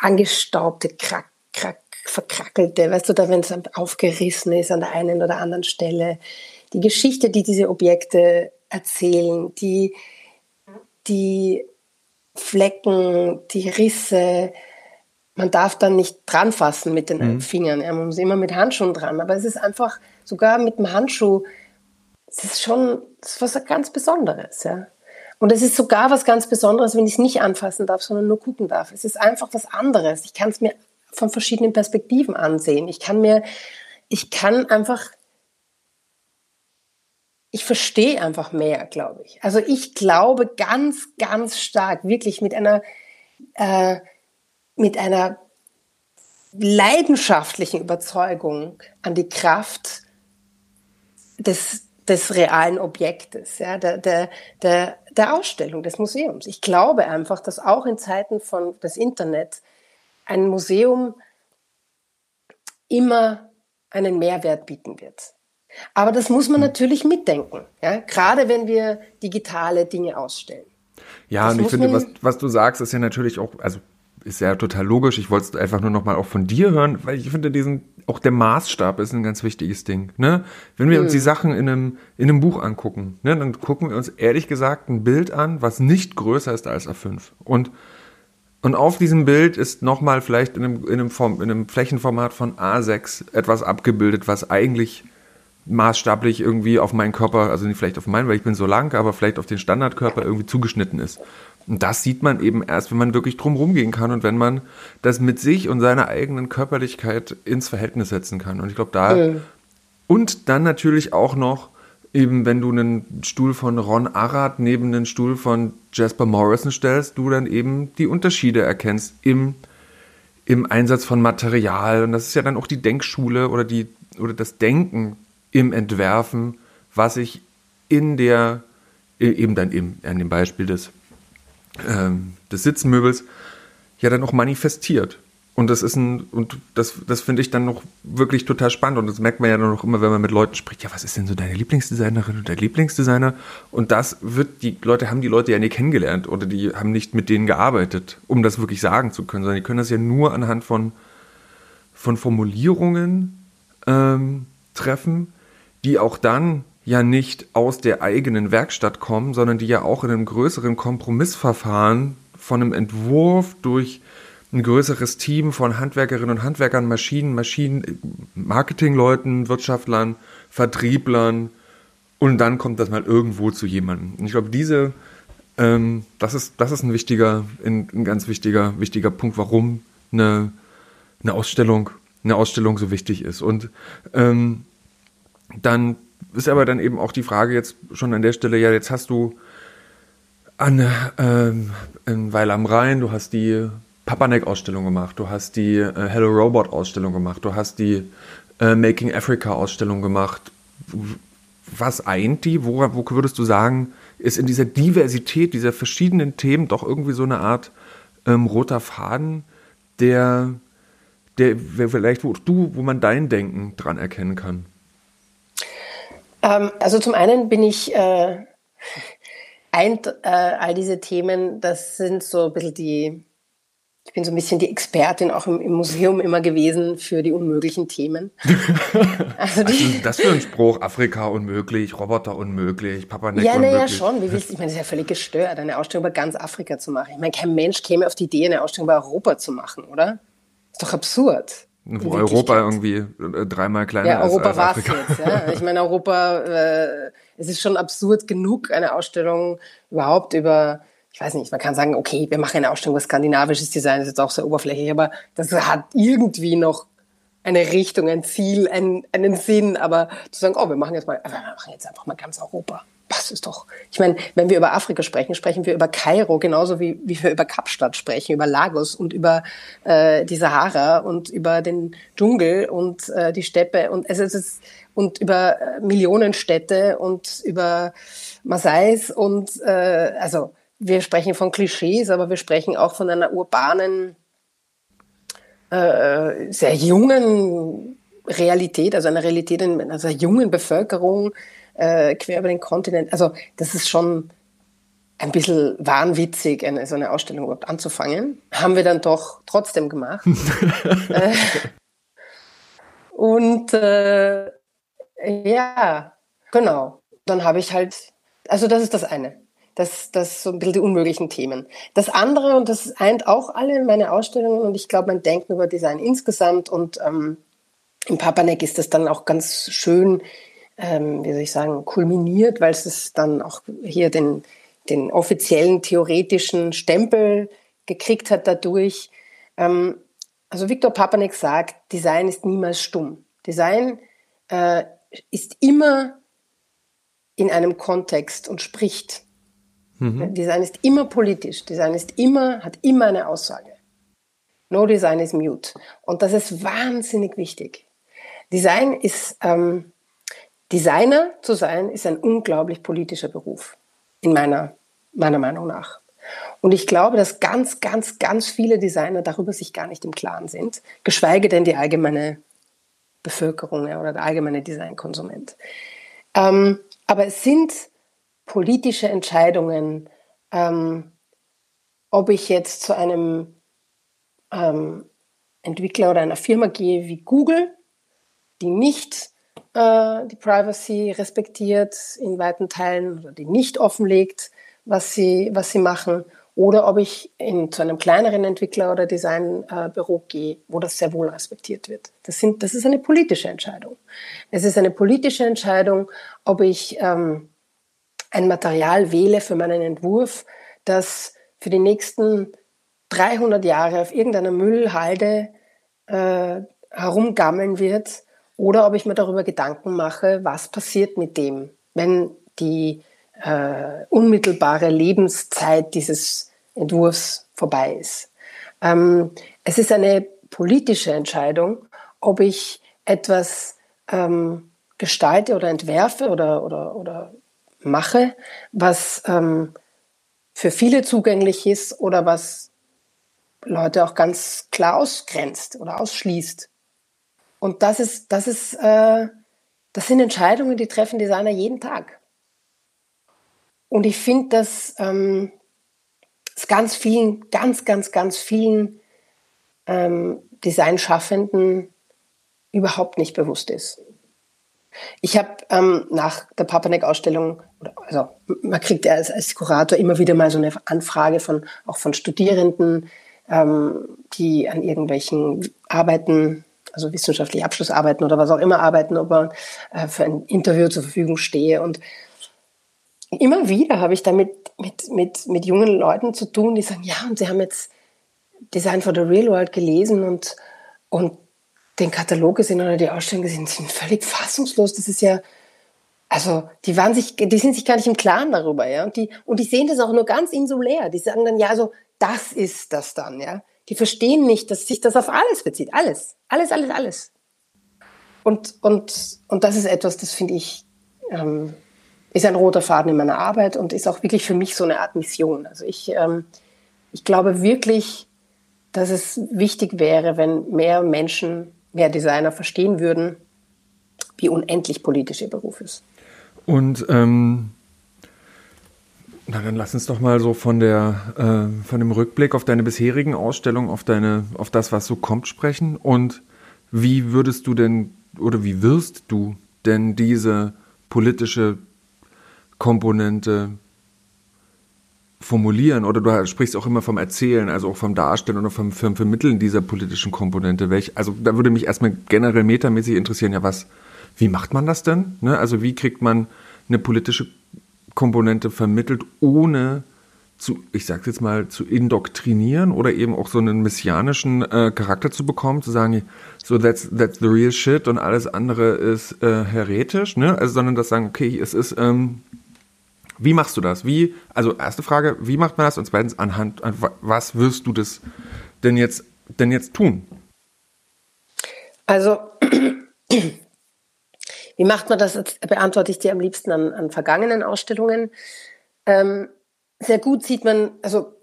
angestaubte, krack, krack, verkrackelte, weißt du, da wenn es aufgerissen ist an der einen oder anderen Stelle. Die Geschichte, die diese Objekte erzählen, die, die Flecken, die Risse, man darf dann nicht dran fassen mit den mhm. Fingern. Ja, man muss immer mit Handschuhen dran. Aber es ist einfach, sogar mit dem Handschuh, es ist schon es ist was ganz Besonderes. Ja. Und es ist sogar was ganz Besonderes, wenn ich es nicht anfassen darf, sondern nur gucken darf. Es ist einfach was anderes. Ich kann es mir von verschiedenen Perspektiven ansehen. Ich kann mir, ich kann einfach, ich verstehe einfach mehr, glaube ich. Also ich glaube ganz, ganz stark, wirklich mit einer äh, mit einer leidenschaftlichen Überzeugung an die Kraft des, des realen Objektes, ja, der, der, der, der Ausstellung, des Museums. Ich glaube einfach, dass auch in Zeiten von des Internet ein Museum immer einen Mehrwert bieten wird. Aber das muss man natürlich mitdenken, ja? gerade wenn wir digitale Dinge ausstellen. Ja, das und ich finde, was, was du sagst, ist ja natürlich auch, also ist ja total logisch. Ich wollte es einfach nur noch mal auch von dir hören, weil ich finde, diesen, auch der Maßstab ist ein ganz wichtiges Ding. Ne? Wenn wir mhm. uns die Sachen in einem, in einem Buch angucken, ne, dann gucken wir uns ehrlich gesagt ein Bild an, was nicht größer ist als A5. Und, und auf diesem Bild ist nochmal vielleicht in einem, in, einem Form, in einem Flächenformat von A6 etwas abgebildet, was eigentlich maßstablich irgendwie auf meinen Körper, also nicht vielleicht auf meinen, weil ich bin so lang, aber vielleicht auf den Standardkörper irgendwie zugeschnitten ist. Und das sieht man eben erst, wenn man wirklich drum rumgehen kann und wenn man das mit sich und seiner eigenen Körperlichkeit ins Verhältnis setzen kann. Und ich glaube, da. Mhm. Und dann natürlich auch noch, eben wenn du einen Stuhl von Ron Arad neben einen Stuhl von Jasper Morrison stellst, du dann eben die Unterschiede erkennst im, im Einsatz von Material. Und das ist ja dann auch die Denkschule oder, die, oder das Denken im Entwerfen, was ich in der, eben dann eben an dem Beispiel des ähm, des Sitzmöbels ja dann auch manifestiert. Und das ist ein, und das, das finde ich dann noch wirklich total spannend. Und das merkt man ja dann noch immer, wenn man mit Leuten spricht, ja, was ist denn so deine Lieblingsdesignerin oder Lieblingsdesigner? Und das wird, die Leute haben die Leute ja nie kennengelernt oder die haben nicht mit denen gearbeitet, um das wirklich sagen zu können, sondern die können das ja nur anhand von, von Formulierungen ähm, treffen, die auch dann ja nicht aus der eigenen Werkstatt kommen, sondern die ja auch in einem größeren Kompromissverfahren von einem Entwurf durch ein größeres Team von Handwerkerinnen und Handwerkern, Maschinen, Maschinen, Marketingleuten, Wirtschaftlern, Vertrieblern und dann kommt das mal irgendwo zu jemandem. Und ich glaube, diese, ähm, das ist, das ist ein wichtiger, ein, ein ganz wichtiger, wichtiger Punkt, warum eine, eine Ausstellung, eine Ausstellung so wichtig ist. Und ähm, dann ist aber dann eben auch die Frage jetzt schon an der Stelle, ja, jetzt hast du an ähm, in Weil am Rhein, du hast die Papanek-Ausstellung gemacht, du hast die äh, Hello Robot-Ausstellung gemacht, du hast die äh, Making Africa-Ausstellung gemacht. Was eint die? Wo, wo würdest du sagen, ist in dieser Diversität dieser verschiedenen Themen doch irgendwie so eine Art ähm, roter Faden, der, der vielleicht wo du, wo man dein Denken dran erkennen kann? Ähm, also zum einen bin ich äh, eint äh, all diese Themen, das sind so ein bisschen die, ich bin so ein bisschen die Expertin auch im, im Museum immer gewesen für die unmöglichen Themen. also die, also das für ein Spruch, Afrika unmöglich, Roboter unmöglich, Papa Neck Ja, naja, schon. Wie willst, ich meine, das ist ja völlig gestört, eine Ausstellung über ganz Afrika zu machen. Ich meine, kein Mensch käme auf die Idee, eine Ausstellung über Europa zu machen, oder? Ist doch absurd. Wo Europa irgendwie äh, dreimal kleiner ja, ist Europa als Afrika. jetzt. Ja? Ich meine, Europa, äh, es ist schon absurd genug, eine Ausstellung überhaupt über, ich weiß nicht, man kann sagen, okay, wir machen eine Ausstellung über skandinavisches Design, ist jetzt auch sehr oberflächlich, aber das hat irgendwie noch eine Richtung, ein Ziel, einen, einen Sinn, aber zu sagen, oh, wir machen jetzt mal, wir machen jetzt einfach mal ganz Europa. Das ist doch, ich meine, wenn wir über Afrika sprechen, sprechen wir über Kairo genauso wie, wie wir über Kapstadt sprechen, über Lagos und über äh, die Sahara und über den Dschungel und äh, die Steppe und es ist und über äh, Millionenstädte und über Maasais und äh, also wir sprechen von Klischees, aber wir sprechen auch von einer urbanen, äh, sehr jungen Realität, also einer Realität in einer sehr jungen Bevölkerung, äh, quer über den Kontinent. Also das ist schon ein bisschen wahnwitzig, eine, so eine Ausstellung überhaupt anzufangen. Haben wir dann doch trotzdem gemacht. äh, und äh, ja, genau. Dann habe ich halt, also das ist das eine. Das, das so ein bisschen die unmöglichen Themen. Das andere, und das eint auch alle meine Ausstellungen und ich glaube mein Denken über Design insgesamt und ähm, im Papanek ist das dann auch ganz schön ähm, wie soll ich sagen, kulminiert, weil es dann auch hier den, den offiziellen theoretischen Stempel gekriegt hat dadurch. Ähm, also Viktor Papanek sagt, Design ist niemals stumm. Design äh, ist immer in einem Kontext und spricht. Mhm. Design ist immer politisch. Design ist immer, hat immer eine Aussage. No Design is mute. Und das ist wahnsinnig wichtig. Design ist ähm, Designer zu sein, ist ein unglaublich politischer Beruf, in meiner, meiner Meinung nach. Und ich glaube, dass ganz, ganz, ganz viele Designer darüber sich gar nicht im Klaren sind, geschweige denn die allgemeine Bevölkerung oder der allgemeine Designkonsument. Ähm, aber es sind politische Entscheidungen, ähm, ob ich jetzt zu einem ähm, Entwickler oder einer Firma gehe wie Google, die nicht äh, die Privacy respektiert in weiten Teilen oder die nicht offenlegt, was sie, was sie machen, oder ob ich in, zu einem kleineren Entwickler oder Designbüro äh, gehe, wo das sehr wohl respektiert wird. Das, sind, das ist eine politische Entscheidung. Es ist eine politische Entscheidung, ob ich ähm, ein Material wähle für meinen Entwurf, das für die nächsten 300 Jahre auf irgendeiner Müllhalde äh, herumgammeln wird oder ob ich mir darüber Gedanken mache, was passiert mit dem, wenn die äh, unmittelbare Lebenszeit dieses Entwurfs vorbei ist. Ähm, es ist eine politische Entscheidung, ob ich etwas ähm, gestalte oder entwerfe oder, oder, oder mache, was ähm, für viele zugänglich ist oder was Leute auch ganz klar ausgrenzt oder ausschließt. Und das ist, das ist, äh, das sind Entscheidungen, die treffen Designer jeden Tag. Und ich finde, dass ähm, es ganz vielen, ganz, ganz, ganz vielen ähm, Designschaffenden überhaupt nicht bewusst ist. Ich habe ähm, nach der Papanek-Ausstellung, also man kriegt als, als Kurator immer wieder mal so eine Anfrage von auch von Studierenden, ähm, die an irgendwelchen Arbeiten, also wissenschaftliche Abschlussarbeiten oder was auch immer arbeiten, ob man äh, für ein Interview zur Verfügung stehe. Und immer wieder habe ich damit mit, mit, mit jungen Leuten zu tun, die sagen, ja, und sie haben jetzt Design for the Real World gelesen und, und den Katalog gesehen oder die Ausstellung gesehen, sind völlig fassungslos. Das ist ja, also die waren sich, die sind sich gar nicht im Klaren darüber, ja. Und die, und die sehen das auch nur ganz insulär. Die sagen dann, ja, also das ist das dann, ja. Die verstehen nicht, dass sich das auf alles bezieht. Alles. Alles, alles, alles. Und, und, und das ist etwas, das finde ich, ähm, ist ein roter Faden in meiner Arbeit und ist auch wirklich für mich so eine Art Mission. Also ich, ähm, ich glaube wirklich, dass es wichtig wäre, wenn mehr Menschen mehr Designer verstehen würden, wie unendlich politisch ihr Beruf ist. Und ähm, na, dann lass uns doch mal so von der äh, von dem Rückblick auf deine bisherigen Ausstellungen, auf deine, auf das, was so kommt, sprechen. Und wie würdest du denn oder wie wirst du denn diese politische Komponente formulieren oder du sprichst auch immer vom Erzählen, also auch vom Darstellen oder vom, vom Vermitteln dieser politischen Komponente. Welch, also da würde mich erstmal generell metamäßig interessieren, ja was, wie macht man das denn? Ne? Also wie kriegt man eine politische Komponente vermittelt, ohne zu, ich sag's jetzt mal, zu indoktrinieren oder eben auch so einen messianischen äh, Charakter zu bekommen, zu sagen, so that's, that's the real shit und alles andere ist äh, heretisch, ne? Also sondern das sagen, okay, es ist ähm, wie machst du das? Wie, also erste Frage, wie macht man das? Und zweitens, anhand, an was wirst du das denn jetzt, denn jetzt tun? Also, wie macht man das? Das beantworte ich dir am liebsten an, an vergangenen Ausstellungen. Ähm, sehr gut sieht man, also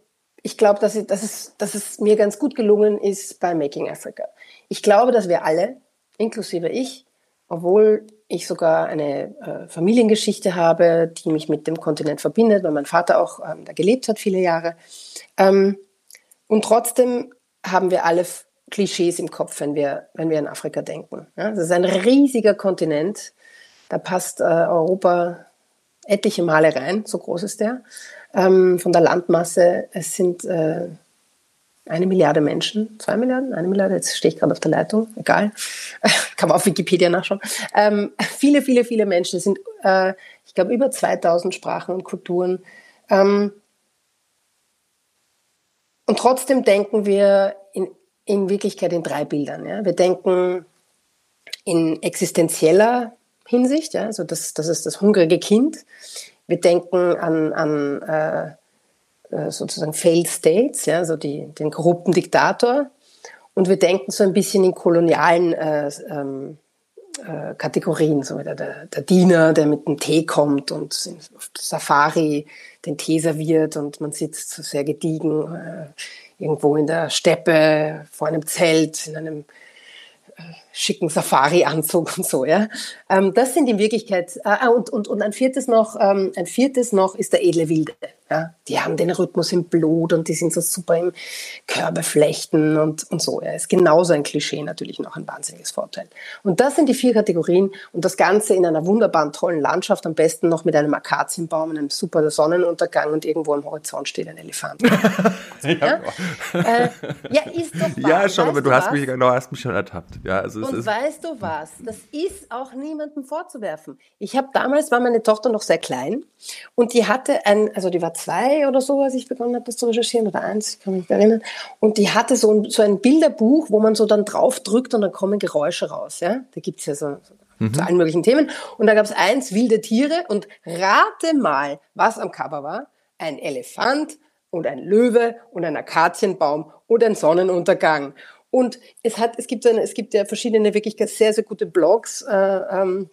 ich glaube, dass, dass, es, dass es mir ganz gut gelungen ist bei Making Africa. Ich glaube, dass wir alle, inklusive ich, obwohl ich sogar eine äh, Familiengeschichte habe, die mich mit dem Kontinent verbindet, weil mein Vater auch ähm, da gelebt hat viele Jahre. Ähm, und trotzdem haben wir alle Klischees im Kopf, wenn wir, wenn wir an Afrika denken. Ja, das ist ein riesiger Kontinent. Da passt äh, Europa etliche Male rein, so groß ist der. Ähm, von der Landmasse, es sind äh, eine Milliarde Menschen, zwei Milliarden, eine Milliarde, jetzt stehe ich gerade auf der Leitung, egal, kann man auf Wikipedia nachschauen. Ähm, viele, viele, viele Menschen, es sind, äh, ich glaube, über 2000 Sprachen und Kulturen. Ähm, und trotzdem denken wir in, Wirklichkeit in drei Bildern. Ja? Wir denken in existenzieller Hinsicht, ja? also das, das ist das hungrige Kind. Wir denken an, an äh, äh, sozusagen Failed States, ja, also die, den korrupten Diktator. Und wir denken so ein bisschen in kolonialen äh, ähm, äh, Kategorien, so der, der, der Diener, der mit dem Tee kommt und auf Safari den Tee serviert und man sitzt so sehr gediegen äh, irgendwo in der Steppe vor einem Zelt, in einem äh, schicken Safari-Anzug und so, ja. Ähm, das sind in Wirklichkeit, äh, und, und, und ein viertes noch, ähm, ein viertes noch ist der edle Wilde. Ja, die haben den Rhythmus im Blut und die sind so super im Körbeflechten und, und so. Ja, ist genauso ein Klischee natürlich noch ein wahnsinniges Vorteil. Und das sind die vier Kategorien und das Ganze in einer wunderbaren, tollen Landschaft, am besten noch mit einem Akazienbaum, einem super Sonnenuntergang und irgendwo am Horizont steht ein Elefant. ja, ja? Äh, ja, ist doch wahr. Ja, schon, aber du hast mich, genau, hast mich schon ertappt. Ja, also und weißt du was? Das ist auch niemandem vorzuwerfen. Ich habe damals, war meine Tochter noch sehr klein und die hatte ein, also die war zwei oder so, als ich begonnen habe, das zu recherchieren, oder eins, ich kann mich nicht erinnern. Und die hatte so ein, so ein Bilderbuch, wo man so dann drauf drückt und dann kommen Geräusche raus. Ja? Da gibt's ja so, so mhm. zu allen möglichen Themen. Und da gab's eins, wilde Tiere. Und rate mal, was am Cover war. Ein Elefant und ein Löwe und ein Akazienbaum und ein Sonnenuntergang. Und es hat, es gibt, eine, es gibt ja verschiedene wirklich sehr, sehr gute Blogs äh, ähm,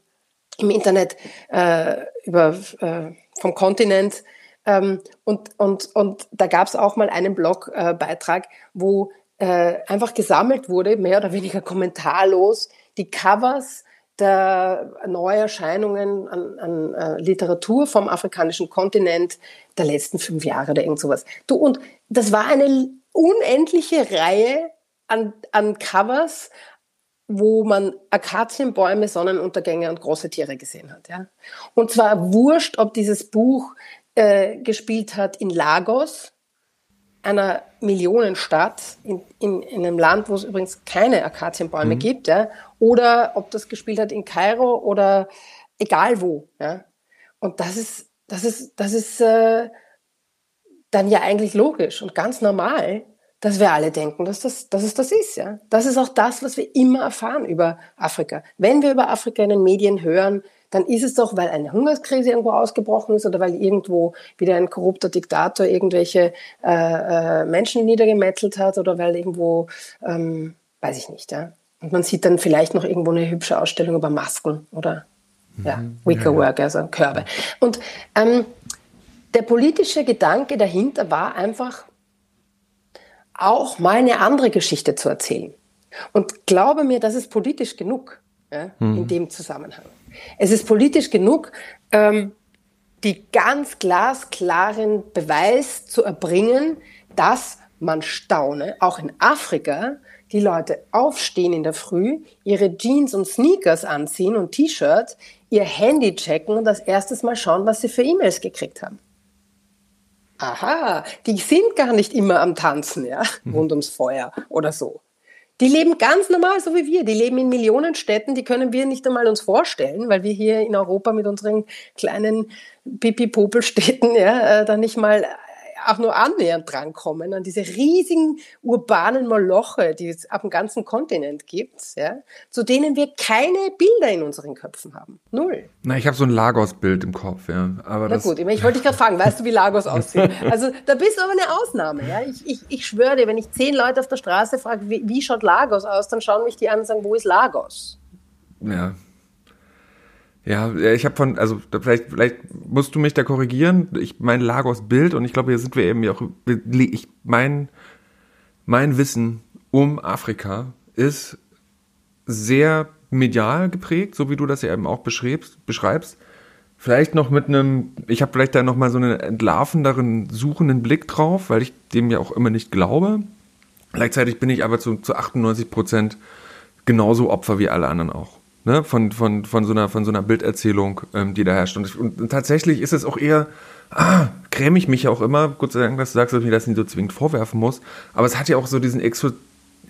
im Internet äh, über äh, vom Kontinent, ähm, und, und, und da gab es auch mal einen Blogbeitrag, wo äh, einfach gesammelt wurde, mehr oder weniger kommentarlos, die Covers der Neuerscheinungen an, an äh, Literatur vom afrikanischen Kontinent der letzten fünf Jahre oder irgend sowas. Du, und das war eine unendliche Reihe an, an Covers wo man Akazienbäume, Sonnenuntergänge und große Tiere gesehen hat. Ja? Und zwar wurscht, ob dieses Buch äh, gespielt hat in Lagos, einer Millionenstadt, in, in, in einem Land, wo es übrigens keine Akazienbäume mhm. gibt, ja? oder ob das gespielt hat in Kairo oder egal wo. Ja? Und das ist, das ist, das ist äh, dann ja eigentlich logisch und ganz normal, dass wir alle denken, dass, das, dass es das ist. Ja? Das ist auch das, was wir immer erfahren über Afrika. Wenn wir über Afrika in den Medien hören, dann ist es doch, weil eine Hungerskrise irgendwo ausgebrochen ist oder weil irgendwo wieder ein korrupter Diktator irgendwelche äh, äh, Menschen niedergemetzelt hat oder weil irgendwo, ähm, weiß ich nicht. Ja? Und man sieht dann vielleicht noch irgendwo eine hübsche Ausstellung über Masken oder ja, mhm. Wickerwork, also Körbe. Und ähm, der politische Gedanke dahinter war einfach, auch mal eine andere Geschichte zu erzählen. Und glaube mir, das ist politisch genug ja, mhm. in dem Zusammenhang. Es ist politisch genug, ähm, die ganz glasklaren Beweis zu erbringen, dass man staune, auch in Afrika, die Leute aufstehen in der Früh, ihre Jeans und Sneakers anziehen und T-Shirt, ihr Handy checken und das erstes Mal schauen, was sie für E-Mails gekriegt haben aha, die sind gar nicht immer am Tanzen, ja, mhm. rund ums Feuer oder so. Die leben ganz normal, so wie wir. Die leben in Millionen Städten, die können wir nicht einmal uns vorstellen, weil wir hier in Europa mit unseren kleinen Pipi-Popel-Städten ja, äh, da nicht mal auch nur annähernd drankommen an diese riesigen urbanen Moloche, die es auf dem ganzen Kontinent gibt, ja, zu denen wir keine Bilder in unseren Köpfen haben. Null. Na, ich habe so ein Lagos-Bild im Kopf, ja. Aber Na gut, ich, ich wollte dich gerade fragen, weißt du, wie Lagos aussieht? Also da bist du aber eine Ausnahme. Ja? Ich, ich, ich schwöre dir, wenn ich zehn Leute auf der Straße frage, wie, wie schaut Lagos aus, dann schauen mich die an und sagen, wo ist Lagos? Ja, ja, ich habe von, also vielleicht, vielleicht musst du mich da korrigieren. Ich meine Lagos Bild und ich glaube, hier sind wir eben ja auch. Ich mein, mein Wissen um Afrika ist sehr medial geprägt, so wie du das ja eben auch beschreibst. beschreibst. Vielleicht noch mit einem, ich habe vielleicht da noch mal so einen entlarvenderen, suchenden Blick drauf, weil ich dem ja auch immer nicht glaube. Gleichzeitig bin ich aber zu, zu 98 Prozent genauso Opfer wie alle anderen auch ne, von, von, von, so einer, von so einer Bilderzählung, ähm, die da herrscht. Und, und, tatsächlich ist es auch eher, ah, gräme ich mich ja auch immer, Gott sei Dank, dass du sagst, dass ich mir das nicht so zwingend vorwerfen muss, aber es hat ja auch so diesen Exo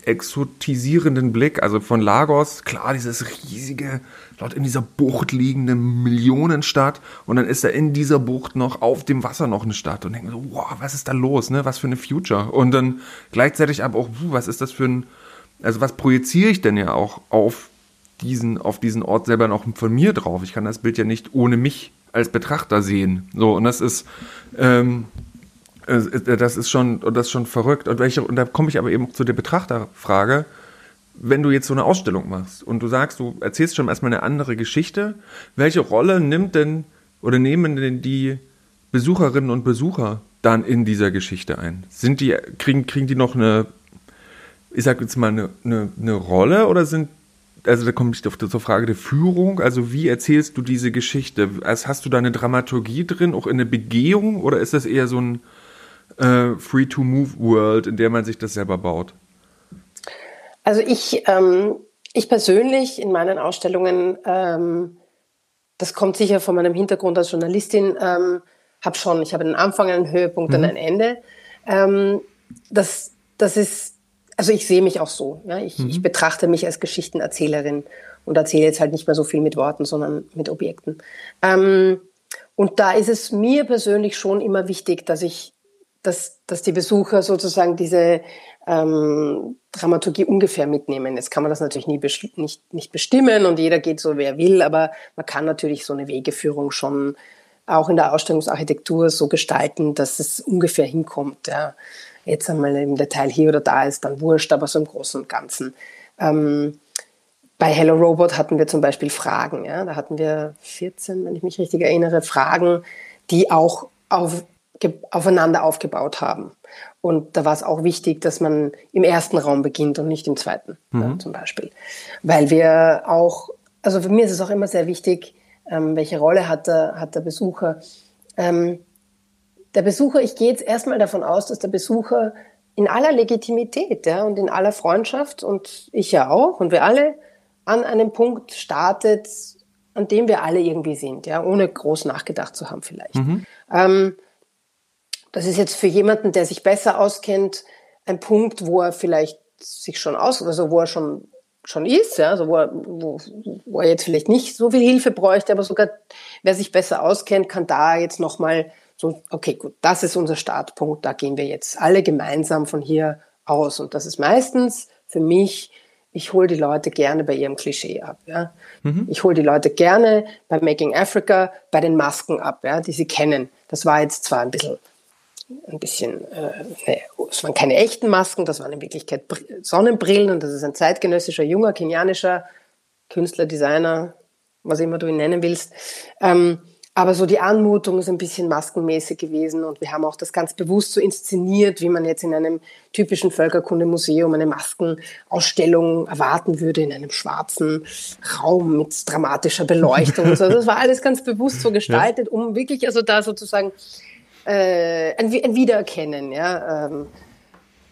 exotisierenden Blick, also von Lagos, klar, dieses riesige, dort in dieser Bucht liegende Millionenstadt. Und dann ist da in dieser Bucht noch auf dem Wasser noch eine Stadt. Und denkt so, wow, was ist da los, ne, was für eine Future. Und dann gleichzeitig aber auch, was ist das für ein, also was projiziere ich denn ja auch auf diesen, auf diesen Ort selber noch von mir drauf. Ich kann das Bild ja nicht ohne mich als Betrachter sehen. So, und das ist, ähm, äh, das ist schon, das ist schon verrückt. Und, welche, und da komme ich aber eben zu der Betrachterfrage. Wenn du jetzt so eine Ausstellung machst und du sagst, du erzählst schon erstmal eine andere Geschichte, welche Rolle nimmt denn oder nehmen denn die Besucherinnen und Besucher dann in dieser Geschichte ein? Sind die, kriegen, kriegen die noch eine, ich sag jetzt mal, eine, eine, eine Rolle oder sind also da komme ich auf zur Frage der Führung. Also wie erzählst du diese Geschichte? Also hast du da eine Dramaturgie drin, auch in der Begehung, oder ist das eher so ein äh, Free-to-Move-World, in der man sich das selber baut? Also ich, ähm, ich persönlich in meinen Ausstellungen, ähm, das kommt sicher von meinem Hintergrund als Journalistin, ähm, habe schon, ich habe einen Anfang, einen Höhepunkt mhm. und ein Ende. Ähm, das, das ist also ich sehe mich auch so. Ja? Ich, mhm. ich betrachte mich als Geschichtenerzählerin und erzähle jetzt halt nicht mehr so viel mit Worten, sondern mit Objekten. Ähm, und da ist es mir persönlich schon immer wichtig, dass ich, dass, dass die Besucher sozusagen diese ähm, Dramaturgie ungefähr mitnehmen. Jetzt kann man das natürlich nie nicht, nicht bestimmen und jeder geht so, wer will, aber man kann natürlich so eine Wegeführung schon auch in der Ausstellungsarchitektur so gestalten, dass es ungefähr hinkommt. Ja jetzt einmal im Detail hier oder da ist dann wurscht, aber so im Großen und Ganzen. Ähm, bei Hello Robot hatten wir zum Beispiel Fragen. Ja? Da hatten wir 14, wenn ich mich richtig erinnere, Fragen, die auch auf, aufeinander aufgebaut haben. Und da war es auch wichtig, dass man im ersten Raum beginnt und nicht im zweiten, mhm. ja, zum Beispiel. Weil wir auch, also für mich ist es auch immer sehr wichtig, ähm, welche Rolle hat der, hat der Besucher. Ähm, der Besucher, ich gehe jetzt erstmal davon aus, dass der Besucher in aller Legitimität ja, und in aller Freundschaft und ich ja auch und wir alle an einem Punkt startet, an dem wir alle irgendwie sind, ja, ohne groß nachgedacht zu haben vielleicht. Mhm. Ähm, das ist jetzt für jemanden, der sich besser auskennt, ein Punkt, wo er vielleicht sich schon aus, also wo er schon schon ist, ja, also wo er, wo, wo er jetzt vielleicht nicht so viel Hilfe bräuchte, aber sogar wer sich besser auskennt, kann da jetzt nochmal so, okay, gut, das ist unser Startpunkt, da gehen wir jetzt alle gemeinsam von hier aus. Und das ist meistens für mich, ich hole die Leute gerne bei ihrem Klischee ab. Ja. Mhm. Ich hole die Leute gerne bei Making Africa bei den Masken ab, ja, die sie kennen. Das war jetzt zwar ein bisschen ein bisschen, äh, ne, es waren keine echten Masken, das waren in Wirklichkeit Sonnenbrillen und das ist ein zeitgenössischer, junger, kenianischer Künstler, Designer, was immer du ihn nennen willst. Ähm, aber so die Anmutung ist ein bisschen maskenmäßig gewesen und wir haben auch das ganz bewusst so inszeniert, wie man jetzt in einem typischen Völkerkundemuseum eine Maskenausstellung erwarten würde, in einem schwarzen Raum mit dramatischer Beleuchtung. und so. Das war alles ganz bewusst so gestaltet, um wirklich also da sozusagen äh, ein, ein Wiedererkennen, ja, ähm,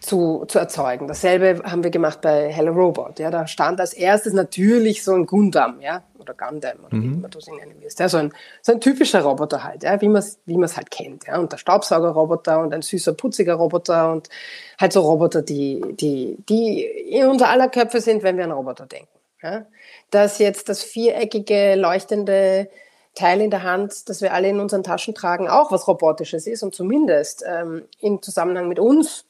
zu, zu erzeugen. Dasselbe haben wir gemacht bei Hello Robot. Ja, da stand als erstes natürlich so ein Gundam, ja, oder Gundam, oder mhm. wie immer du es nennen willst. Ja, so ein, so ein typischer Roboter halt, ja, wie man es wie man's halt kennt. Ja, und der Staubsaugerroboter und ein süßer, putziger Roboter und halt so Roboter, die, die, die in unser aller Köpfe sind, wenn wir an Roboter denken. Ja. Dass jetzt das viereckige, leuchtende Teil in der Hand, das wir alle in unseren Taschen tragen, auch was Robotisches ist und zumindest ähm, im Zusammenhang mit uns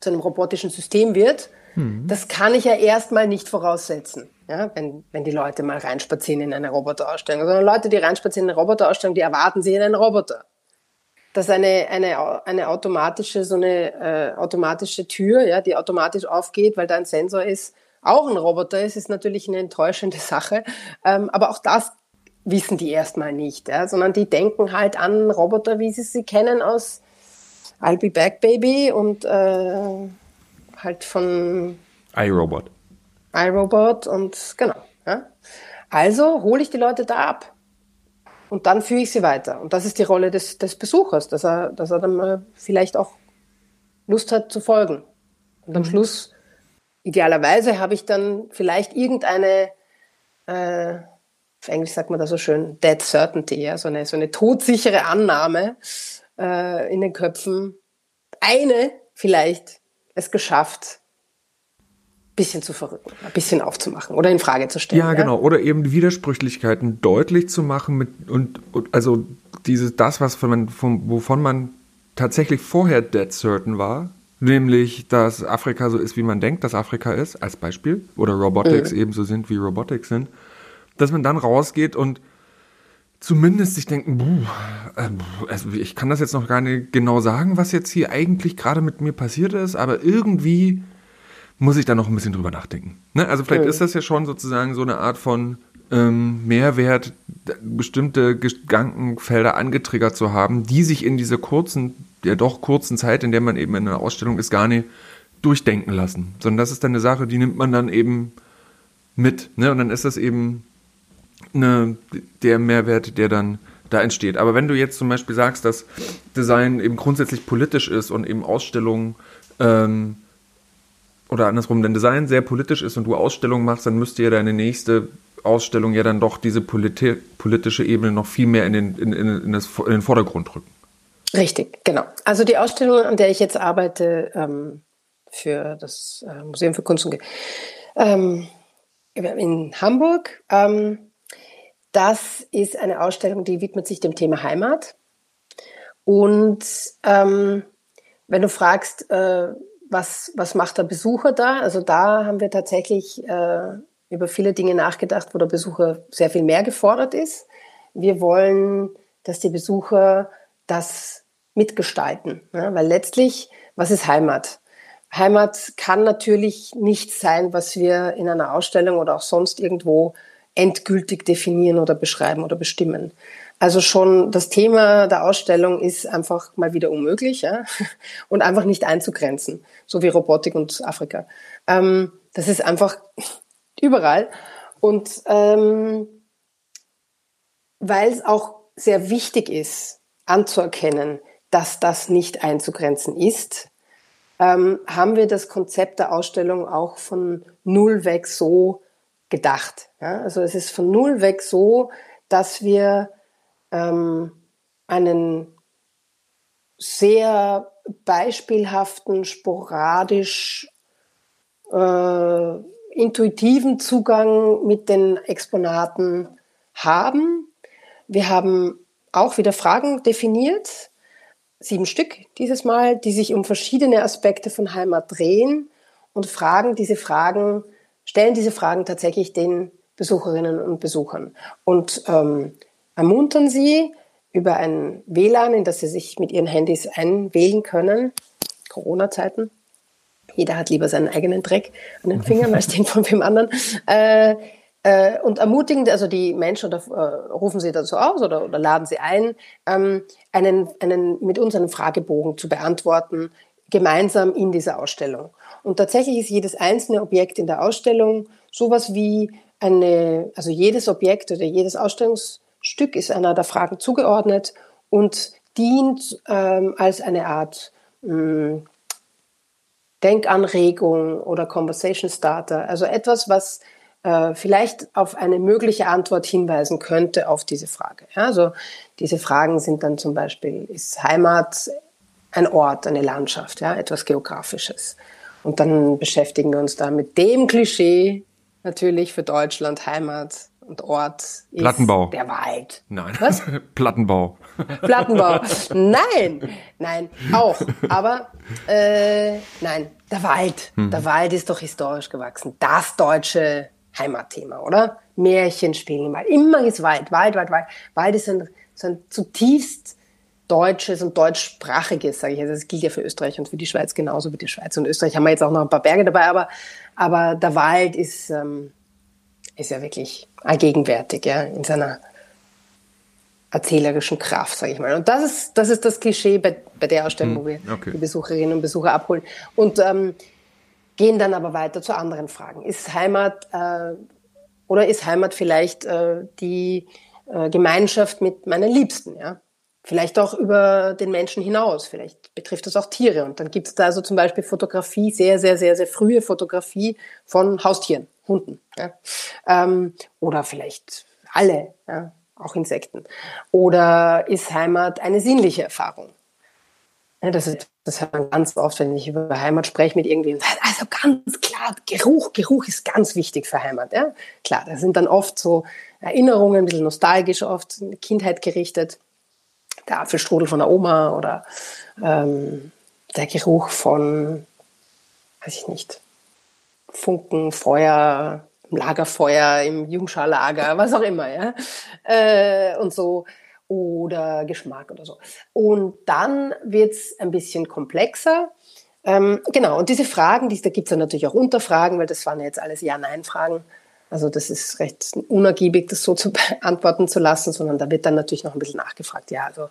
zu einem robotischen System wird, mhm. das kann ich ja erstmal nicht voraussetzen, ja, wenn, wenn die Leute mal reinspazieren in eine Roboterausstellung. Sondern Leute, die reinspazieren in eine Roboterausstellung, die erwarten sich in einen Roboter. Dass eine, eine, eine automatische, so eine äh, automatische Tür, ja, die automatisch aufgeht, weil da ein Sensor ist, auch ein Roboter ist, ist natürlich eine enttäuschende Sache. Ähm, aber auch das wissen die erstmal nicht, ja, sondern die denken halt an Roboter, wie sie sie kennen aus I'll Be Back Baby und äh, halt von iRobot. iRobot und genau. Ja. Also hole ich die Leute da ab und dann führe ich sie weiter. Und das ist die Rolle des, des Besuchers, dass er, dass er dann mal vielleicht auch Lust hat zu folgen. Und am mhm. Schluss, idealerweise, habe ich dann vielleicht irgendeine äh, auf Englisch sagt man da so schön, dead certainty, ja, so eine, so eine todsichere Annahme äh, in den Köpfen. Eine vielleicht es geschafft, ein bisschen zu verrücken, ein bisschen aufzumachen oder in Frage zu stellen. Ja, ja? genau. Oder eben die Widersprüchlichkeiten deutlich zu machen mit, und, und also dieses, das, was man, von, wovon man tatsächlich vorher dead certain war, nämlich, dass Afrika so ist, wie man denkt, dass Afrika ist, als Beispiel, oder Robotics mhm. ebenso sind, wie Robotics sind dass man dann rausgeht und zumindest sich denken, buh, äh, also ich kann das jetzt noch gar nicht genau sagen, was jetzt hier eigentlich gerade mit mir passiert ist, aber irgendwie muss ich da noch ein bisschen drüber nachdenken. Ne? Also vielleicht mhm. ist das ja schon sozusagen so eine Art von ähm, Mehrwert, bestimmte Gedankenfelder angetriggert zu haben, die sich in dieser kurzen, ja doch kurzen Zeit, in der man eben in einer Ausstellung ist, gar nicht durchdenken lassen. Sondern das ist dann eine Sache, die nimmt man dann eben mit. Ne? Und dann ist das eben eine, der Mehrwert, der dann da entsteht. Aber wenn du jetzt zum Beispiel sagst, dass Design eben grundsätzlich politisch ist und eben Ausstellungen ähm, oder andersrum, wenn Design sehr politisch ist und du Ausstellungen machst, dann müsste ja deine nächste Ausstellung ja dann doch diese politi politische Ebene noch viel mehr in den, in, in, in, das, in den Vordergrund rücken. Richtig, genau. Also die Ausstellung, an der ich jetzt arbeite ähm, für das äh, Museum für Kunst und ähm, in Hamburg, ähm, das ist eine Ausstellung, die widmet sich dem Thema Heimat. Und ähm, wenn du fragst, äh, was, was macht der Besucher da? Also da haben wir tatsächlich äh, über viele Dinge nachgedacht, wo der Besucher sehr viel mehr gefordert ist. Wir wollen, dass die Besucher das mitgestalten, ja? weil letztlich, was ist Heimat? Heimat kann natürlich nichts sein, was wir in einer Ausstellung oder auch sonst irgendwo endgültig definieren oder beschreiben oder bestimmen. Also schon das Thema der Ausstellung ist einfach mal wieder unmöglich ja? und einfach nicht einzugrenzen, so wie Robotik und Afrika. Ähm, das ist einfach überall. Und ähm, weil es auch sehr wichtig ist, anzuerkennen, dass das nicht einzugrenzen ist, ähm, haben wir das Konzept der Ausstellung auch von null weg so gedacht. Ja? Also es ist von null weg so, dass wir ähm, einen sehr beispielhaften, sporadisch äh, intuitiven Zugang mit den Exponaten haben. Wir haben auch wieder Fragen definiert, sieben Stück dieses Mal, die sich um verschiedene Aspekte von Heimat drehen und fragen diese Fragen, stellen diese Fragen tatsächlich den Besucherinnen und Besuchern und ähm, ermuntern sie über ein WLAN, in das sie sich mit ihren Handys einwählen können, Corona-Zeiten, jeder hat lieber seinen eigenen Dreck an den Fingern als den von wem anderen. Äh, äh, und ermutigend, also die Menschen oder, äh, rufen sie dazu aus oder, oder laden sie ein, ähm, einen, einen, mit uns einen Fragebogen zu beantworten, gemeinsam in dieser Ausstellung. Und tatsächlich ist jedes einzelne Objekt in der Ausstellung sowas wie eine, also jedes Objekt oder jedes Ausstellungsstück ist einer der Fragen zugeordnet und dient ähm, als eine Art mh, mm, Denkanregung oder Conversation Starter. Also etwas, was äh, vielleicht auf eine mögliche Antwort hinweisen könnte auf diese Frage. Ja, also diese Fragen sind dann zum Beispiel, ist Heimat ein Ort, eine Landschaft, ja, etwas Geografisches. Und dann beschäftigen wir uns da mit dem Klischee natürlich für Deutschland, Heimat und Ort ist Plattenbau. der Wald. Nein. Was? Plattenbau. Plattenbau. Nein, nein, auch. Aber äh, nein, der Wald. Hm. Der Wald ist doch historisch gewachsen. Das deutsche Heimatthema, oder? Märchen spielen im Wald. Immer ist Wald, Wald, Wald, Wald. Wald ist ein, so ein zutiefst deutsches und deutschsprachiges, sage ich jetzt. Das gilt ja für Österreich und für die Schweiz genauso wie die Schweiz und Österreich haben wir jetzt auch noch ein paar Berge dabei, aber, aber der Wald ist, ähm, ist ja wirklich allgegenwärtig, ja, in seiner erzählerischen Kraft, sage ich mal. Und das ist das, ist das Klischee bei, bei der Ausstellung, hm, wo wir okay. die Besucherinnen und Besucher abholen. Und ähm, gehen dann aber weiter zu anderen Fragen. Ist Heimat äh, oder ist Heimat vielleicht äh, die äh, Gemeinschaft mit meinen Liebsten, ja? Vielleicht auch über den Menschen hinaus, vielleicht betrifft das auch Tiere. Und dann gibt es da also zum Beispiel Fotografie, sehr, sehr, sehr, sehr frühe Fotografie von Haustieren, Hunden. Ja? Ähm, oder vielleicht alle, ja? auch Insekten. Oder ist Heimat eine sinnliche Erfahrung? Ja, das, ist, das hört man ganz oft, wenn ich über Heimat spreche mit irgendwem. Also ganz klar, Geruch, Geruch ist ganz wichtig für Heimat. Ja? Klar, das sind dann oft so Erinnerungen, ein bisschen nostalgisch oft, Kindheit gerichtet. Der Apfelstrudel von der Oma oder ähm, der Geruch von, weiß ich nicht, Funken, Feuer, Lagerfeuer im Jungscharlager, was auch immer, ja. Äh, und so oder Geschmack oder so. Und dann wird's ein bisschen komplexer. Ähm, genau, und diese Fragen, die, da gibt's dann natürlich auch Unterfragen, weil das waren ja jetzt alles Ja-Nein-Fragen. Also das ist recht unergiebig, das so zu beantworten zu lassen, sondern da wird dann natürlich noch ein bisschen nachgefragt. Ja, also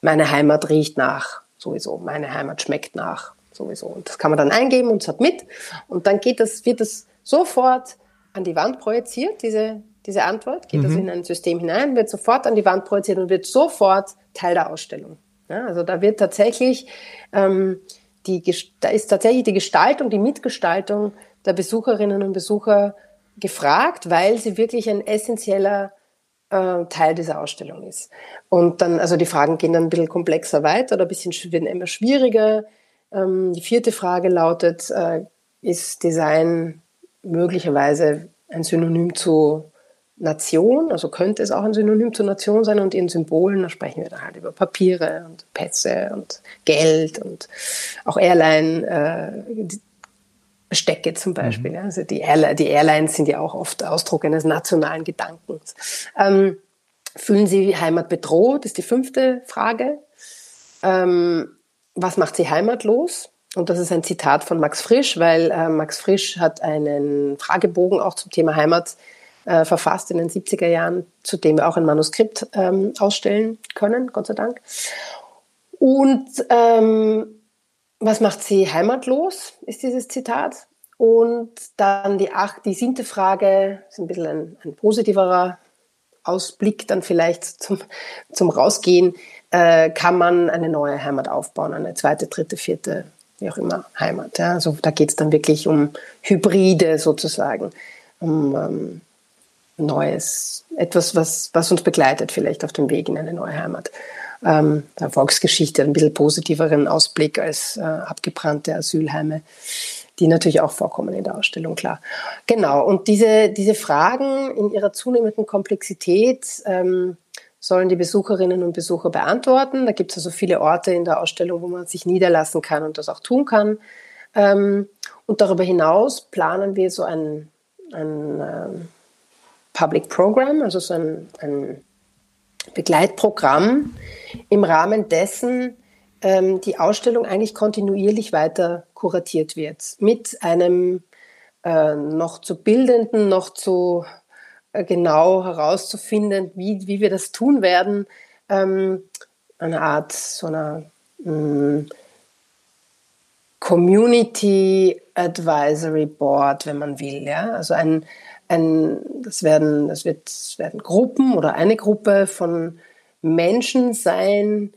meine Heimat riecht nach sowieso, meine Heimat schmeckt nach sowieso. Und das kann man dann eingeben und Submit. Und dann geht das, wird das sofort an die Wand projiziert, diese diese Antwort, geht mhm. das in ein System hinein, wird sofort an die Wand projiziert und wird sofort Teil der Ausstellung. Ja, also da wird tatsächlich, ähm, die, da ist tatsächlich die Gestaltung, die Mitgestaltung der Besucherinnen und Besucher gefragt, weil sie wirklich ein essentieller äh, Teil dieser Ausstellung ist. Und dann, also die Fragen gehen dann ein bisschen komplexer weiter oder ein bisschen werden immer schwieriger. Ähm, die vierte Frage lautet, äh, ist Design möglicherweise ein Synonym zu Nation, also könnte es auch ein Synonym zur Nation sein und in Symbolen, da sprechen wir dann halt über Papiere und Pässe und Geld und auch Airline, äh, Bestecke zum Beispiel. Mhm. Also die, Airline, die Airlines sind ja auch oft Ausdruck eines nationalen Gedankens. Ähm, fühlen Sie Heimat bedroht, ist die fünfte Frage. Ähm, was macht Sie heimatlos? Und das ist ein Zitat von Max Frisch, weil äh, Max Frisch hat einen Fragebogen auch zum Thema Heimat äh, verfasst in den 70er Jahren, zu dem wir auch ein Manuskript ähm, ausstellen können, Gott sei Dank. Und ähm, was macht sie heimatlos, ist dieses Zitat. Und dann die, acht, die siebte Frage, ist ein bisschen ein, ein positiverer Ausblick dann vielleicht zum, zum Rausgehen, äh, kann man eine neue Heimat aufbauen, eine zweite, dritte, vierte wie auch immer, Heimat. Ja. Also da geht es dann wirklich um Hybride sozusagen, um ähm, Neues, etwas, was, was uns begleitet vielleicht auf dem Weg in eine neue Heimat. Ähm, der Volksgeschichte ein bisschen positiveren Ausblick als äh, abgebrannte Asylheime, die natürlich auch vorkommen in der Ausstellung, klar. Genau, und diese, diese Fragen in ihrer zunehmenden Komplexität ähm, sollen die Besucherinnen und Besucher beantworten. Da gibt es also viele Orte in der Ausstellung, wo man sich niederlassen kann und das auch tun kann. Ähm, und darüber hinaus planen wir so ein, ein ähm, Public Program, also so ein, ein Begleitprogramm, im Rahmen dessen ähm, die Ausstellung eigentlich kontinuierlich weiter kuratiert wird. Mit einem äh, noch zu bildenden, noch zu äh, genau herauszufinden, wie, wie wir das tun werden. Ähm, eine Art so einer mh, mm, Community Advisory Board, wenn man will. Ja? Also ein, ein, das, werden, das, wird, werden Gruppen oder eine Gruppe von Menschen sein,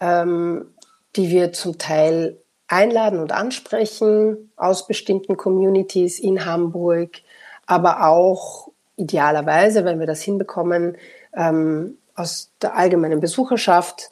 ähm, die wir zum Teil einladen und ansprechen aus bestimmten Communities in Hamburg, aber auch idealerweise, wenn wir das hinbekommen, ähm, aus der allgemeinen Besucherschaft,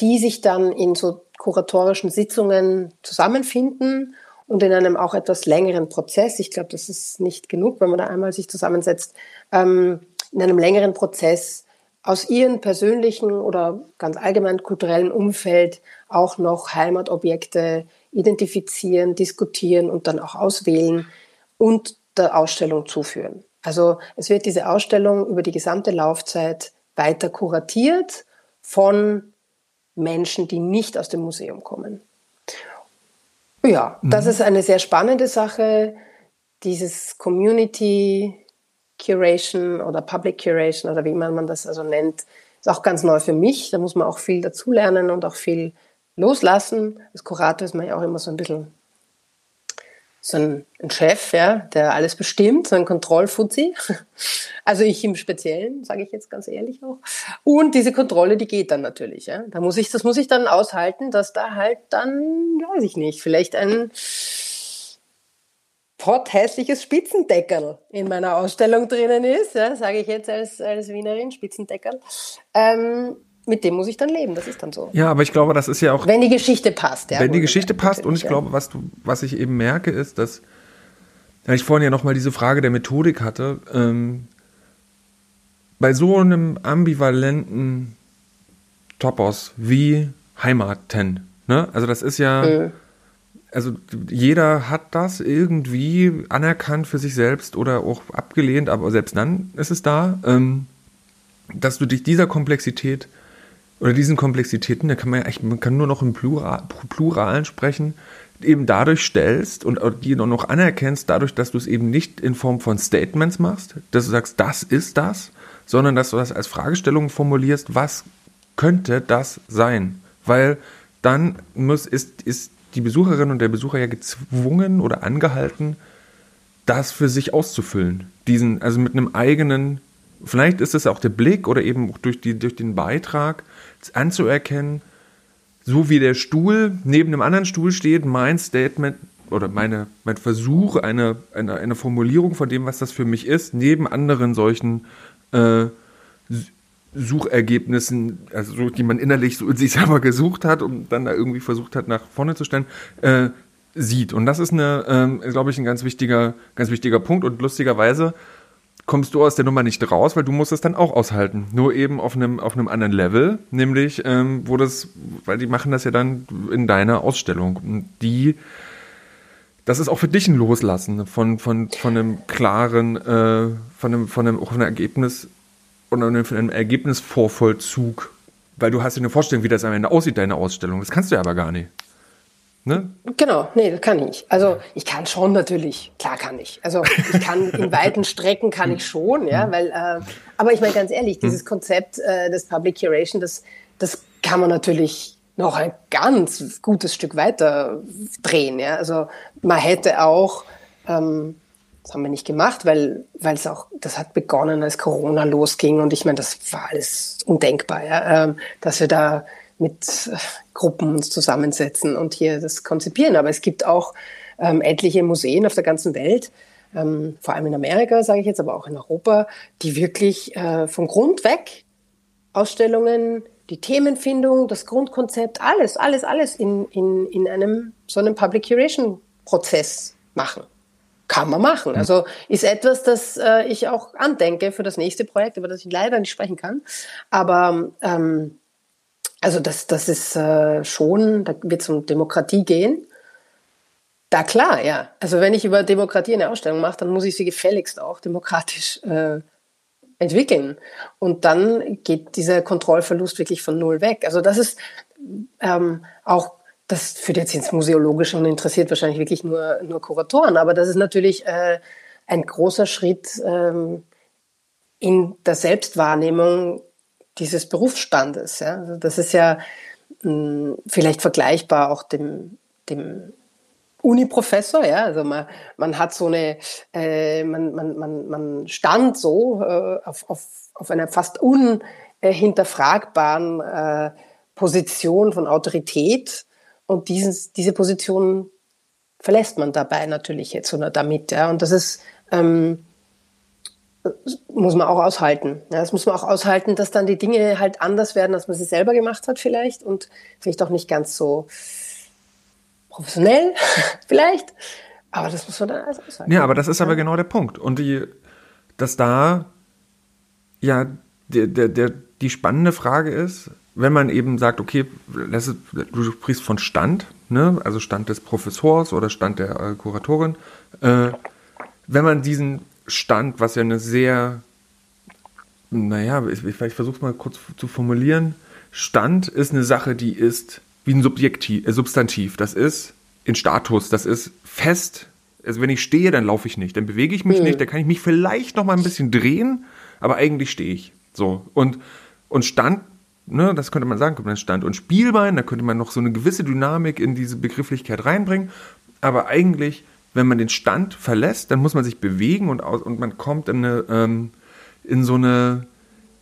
die sich dann in so kuratorischen Sitzungen zusammenfinden und in einem auch etwas längeren Prozess, ich glaube, das ist nicht genug, wenn man da einmal sich zusammensetzt, ähm, in einem längeren Prozess aus ihren persönlichen oder ganz allgemein kulturellen Umfeld auch noch Heimatobjekte identifizieren, diskutieren und dann auch auswählen und der Ausstellung zuführen. Also es wird diese Ausstellung über die gesamte Laufzeit weiter kuratiert von Menschen, die nicht aus dem Museum kommen. Ja, mhm. das ist eine sehr spannende Sache. Dieses Community Curation oder Public Curation oder wie man das also nennt, ist auch ganz neu für mich. Da muss man auch viel dazulernen und auch viel loslassen. Als Kurator ist man ja auch immer so ein bisschen so ein, ein Chef, ja, der alles bestimmt, so ein Kontrollfuzzi. Also ich im Speziellen, sage ich jetzt ganz ehrlich auch. Und diese Kontrolle, die geht dann natürlich. Ja. Da muss ich, das muss ich dann aushalten, dass da halt dann, weiß ich nicht, vielleicht ein potthässliches Spitzendeckerl in meiner Ausstellung drinnen ist, ja, sage ich jetzt als, als Wienerin, Spitzendeckerl. Ähm, mit dem muss ich dann leben, das ist dann so. Ja, aber ich glaube, das ist ja auch. Wenn die Geschichte passt, ja. Wenn die Geschichte passt und ich ja. glaube, was, du, was ich eben merke, ist, dass, da ich vorhin ja nochmal diese Frage der Methodik hatte, ähm, bei so einem ambivalenten Topos wie Heimaten, ne? Also das ist ja, mhm. also jeder hat das irgendwie anerkannt für sich selbst oder auch abgelehnt, aber selbst dann ist es da, ähm, dass du dich dieser Komplexität oder diesen Komplexitäten, da kann man ja echt, man kann nur noch im Plural, Pluralen sprechen, eben dadurch stellst und die noch anerkennst, dadurch, dass du es eben nicht in Form von Statements machst, dass du sagst, das ist das, sondern dass du das als Fragestellung formulierst, was könnte das sein? Weil dann muss, ist, ist die Besucherin und der Besucher ja gezwungen oder angehalten, das für sich auszufüllen. Diesen, also mit einem eigenen, vielleicht ist es auch der Blick oder eben durch, die, durch den Beitrag, anzuerkennen, so wie der Stuhl neben einem anderen Stuhl steht, mein Statement oder meine, mein Versuch, eine, eine, eine Formulierung von dem, was das für mich ist, neben anderen solchen äh, Suchergebnissen, also die man innerlich so in sich selber gesucht hat und dann da irgendwie versucht hat, nach vorne zu stellen, äh, sieht. Und das ist eine, äh, glaube ich, ein ganz wichtiger, ganz wichtiger Punkt. Und lustigerweise kommst du aus der Nummer nicht raus, weil du musst es dann auch aushalten. Nur eben auf einem, auf einem anderen Level, nämlich, ähm, wo das, weil die machen das ja dann in deiner Ausstellung. Und die, das ist auch für dich ein Loslassen von, von, von einem klaren, äh, von einem, von einem, auch einem Ergebnis oder von einem Ergebnisvorvollzug. Weil du hast ja eine Vorstellung, wie das am Ende aussieht, deine Ausstellung. Das kannst du ja aber gar nicht. Ne? Genau, nee, das kann ich. Also ich kann schon natürlich, klar kann ich. Also ich kann in weiten Strecken kann ich schon, ja, weil, äh, aber ich meine ganz ehrlich, dieses hm. Konzept äh, des Public Curation, das, das kann man natürlich noch ein ganz gutes Stück weiter drehen, ja. Also man hätte auch, ähm, das haben wir nicht gemacht, weil weil es auch, das hat begonnen, als Corona losging und ich meine, das war alles undenkbar, ja, ähm, dass wir da mit Gruppen uns zusammensetzen und hier das konzipieren. Aber es gibt auch ähm, etliche Museen auf der ganzen Welt, ähm, vor allem in Amerika, sage ich jetzt, aber auch in Europa, die wirklich äh, vom Grund weg Ausstellungen, die Themenfindung, das Grundkonzept, alles, alles, alles in, in, in einem so einem Public Curation Prozess machen. Kann man machen. Also ist etwas, das äh, ich auch andenke für das nächste Projekt, über das ich leider nicht sprechen kann. Aber ähm, also das, das ist äh, schon, da wird es um Demokratie gehen. Da klar, ja. Also wenn ich über Demokratie eine Ausstellung mache, dann muss ich sie gefälligst auch demokratisch äh, entwickeln. Und dann geht dieser Kontrollverlust wirklich von null weg. Also das ist ähm, auch, das führt jetzt ins Museologische und interessiert wahrscheinlich wirklich nur, nur Kuratoren, aber das ist natürlich äh, ein großer Schritt ähm, in der Selbstwahrnehmung dieses Berufsstandes. Ja? Also das ist ja mh, hm, vielleicht vergleichbar auch dem, dem Uni-Professor, ja, also man, man hat so eine, äh, man, man, man, man stand so äh, auf, auf, auf einer fast unhinterfragbaren äh, Position von Autorität und dieses, diese Position verlässt man dabei natürlich jetzt oder damit, ja, und das ist, ähm, muss man auch aushalten. Ja, das muss man auch aushalten, dass dann die Dinge halt anders werden, als man sie selber gemacht hat vielleicht und vielleicht auch nicht ganz so professionell vielleicht, aber das muss man dann alles aushalten. Ja, aber das ist aber genau der Punkt. Und die, dass da ja der, der, der, die spannende Frage ist, wenn man eben sagt, okay, du sprichst von Stand, ne? also Stand des Professors oder Stand der äh, Kuratorin, äh, wenn man diesen Stand, was ja eine sehr, naja, ich, ich versuche es mal kurz zu formulieren, Stand ist eine Sache, die ist wie ein Subjektiv, äh, Substantiv. Das ist in Status, das ist fest. Also wenn ich stehe, dann laufe ich nicht, dann bewege ich mich mhm. nicht, dann kann ich mich vielleicht noch mal ein bisschen drehen, aber eigentlich stehe ich. So und und Stand, ne, das könnte man sagen, kommt dann Stand und Spielbein, da könnte man noch so eine gewisse Dynamik in diese Begrifflichkeit reinbringen, aber eigentlich, wenn man den Stand verlässt, dann muss man sich bewegen und aus, und man kommt in eine ähm, in so eine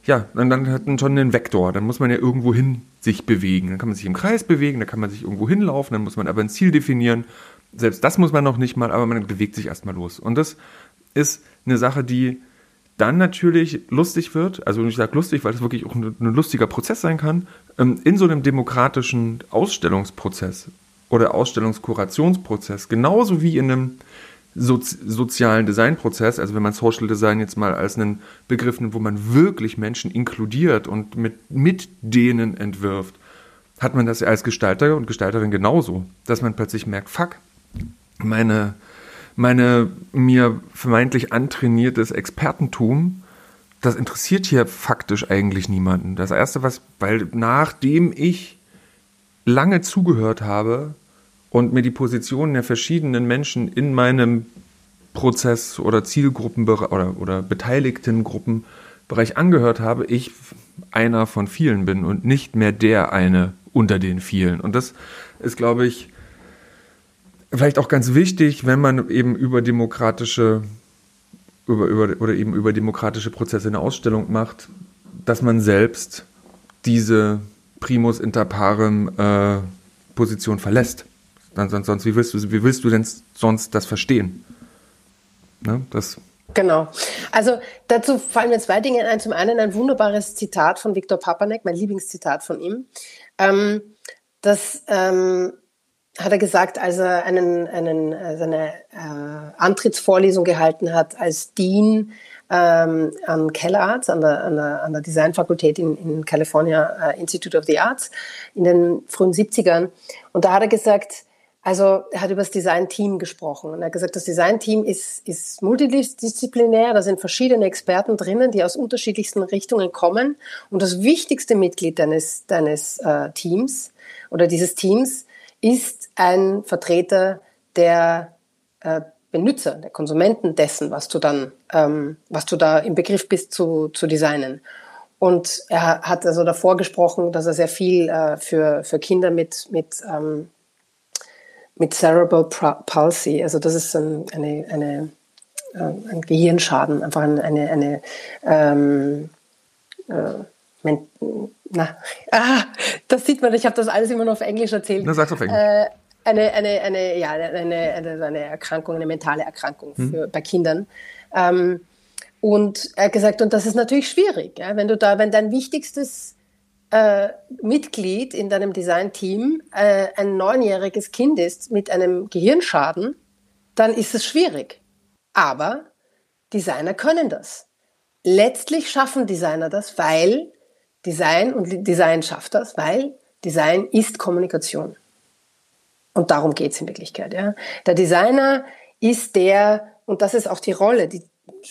ja, dann, dann hat man schon einen Vektor. Dann muss man ja irgendwo hin sich bewegen. Dann kann man sich im Kreis bewegen, dann kann man sich irgendwo hinlaufen, dann muss man aber ein Ziel definieren. Selbst das muss man noch nicht mal, aber man bewegt sich erstmal los. Und das ist eine Sache, die dann natürlich lustig wird, also ich sage lustig, weil das wirklich auch ein, ein lustiger Prozess sein kann, ähm, in so einem demokratischen Ausstellungsprozess oder Ausstellungskurationsprozess, genauso wie in einem sozi sozialen Designprozess, also wenn man Social Design jetzt mal als einen Begriff nimmt, wo man wirklich Menschen inkludiert und mit, mit denen entwirft, hat man das als Gestalter und Gestalterin genauso, dass man plötzlich merkt, fuck, meine, meine mir vermeintlich antrainiertes Expertentum, das interessiert hier faktisch eigentlich niemanden. Das Erste, was, weil nachdem ich lange zugehört habe, und mir die Positionen der verschiedenen Menschen in meinem Prozess oder Zielgruppen oder, oder beteiligten Gruppenbereich angehört habe, ich einer von vielen bin und nicht mehr der eine unter den vielen. Und das ist, glaube ich, vielleicht auch ganz wichtig, wenn man eben über demokratische über, über, oder eben über demokratische Prozesse eine Ausstellung macht, dass man selbst diese Primus inter parem äh, Position verlässt. Dann, sonst, sonst, wie, willst du, wie willst du denn sonst das verstehen? Ne? Das Genau. Also dazu fallen mir zwei Dinge ein. Zum einen ein wunderbares Zitat von Viktor Papanek, mein Lieblingszitat von ihm. Ähm, das ähm, hat er gesagt, als er einen, einen, äh, seine äh, Antrittsvorlesung gehalten hat als Dean ähm, an Keller Arts, an der, an der, an der Designfakultät in, in California uh, Institute of the Arts in den frühen 70ern. Und da hat er gesagt, also er hat über das Design-Team gesprochen und er hat gesagt, das Design-Team ist, ist multidisziplinär, da sind verschiedene Experten drinnen, die aus unterschiedlichsten Richtungen kommen und das wichtigste Mitglied deines, deines äh, Teams oder dieses Teams ist ein Vertreter der äh, Benutzer, der Konsumenten dessen, was du dann, ähm, was du da im Begriff bist zu, zu designen. Und er hat also davor gesprochen, dass er sehr viel äh, für, für Kinder mit, mit ähm, mit Cerebral Palsy. Also das ist ein, eine, eine, äh, ein Gehirnschaden, einfach eine, eine, eine ähm, äh, na, ah, das sieht man, ich habe das alles immer nur auf Englisch erzählt. Na, sag's auf Englisch. Äh, eine, eine, eine, ja, eine, eine, eine Erkrankung, eine mentale Erkrankung hm. für, hm. bei Kindern. Ähm, und er hat gesagt, und das ist natürlich schwierig, ja, wenn du da, wenn dein wichtigstes äh, Mitglied in deinem Design-Team äh, ein neunjähriges Kind ist mit einem Gehirnschaden, dann ist es schwierig. Aber Designer können das. Letztlich schaffen Designer das, weil Design und Design schafft das, weil Design ist Kommunikation. Und darum geht es in Wirklichkeit. Ja. Der Designer ist der, und das ist auch die Rolle, die,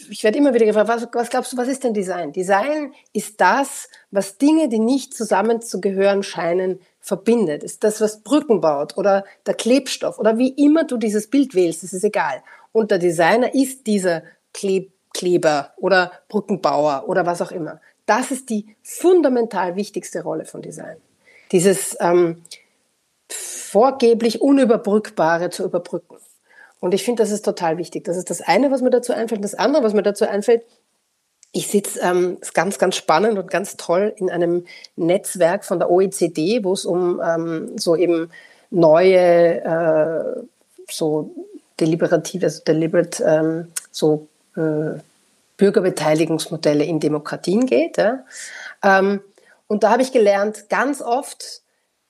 ich werde immer wieder gefragt, was, was, glaubst du, was ist denn Design? Design ist das, was Dinge, die nicht zusammenzugehören scheinen, verbindet. Ist das, was Brücken baut oder der Klebstoff oder wie immer du dieses Bild wählst, das ist egal. Und der Designer ist dieser Kleb Kleber oder Brückenbauer oder was auch immer. Das ist die fundamental wichtigste Rolle von Design. Dieses ähm, vorgeblich Unüberbrückbare zu überbrücken. Und ich finde, das ist total wichtig. Das ist das eine, was mir dazu einfällt. Das andere, was mir dazu einfällt, ich sitze, ähm, ganz, ganz spannend und ganz toll in einem Netzwerk von der OECD, wo es um ähm, so eben neue, äh, so deliberative, also deliberate, ähm, so äh, Bürgerbeteiligungsmodelle in Demokratien geht. Ja? Ähm, und da habe ich gelernt, ganz oft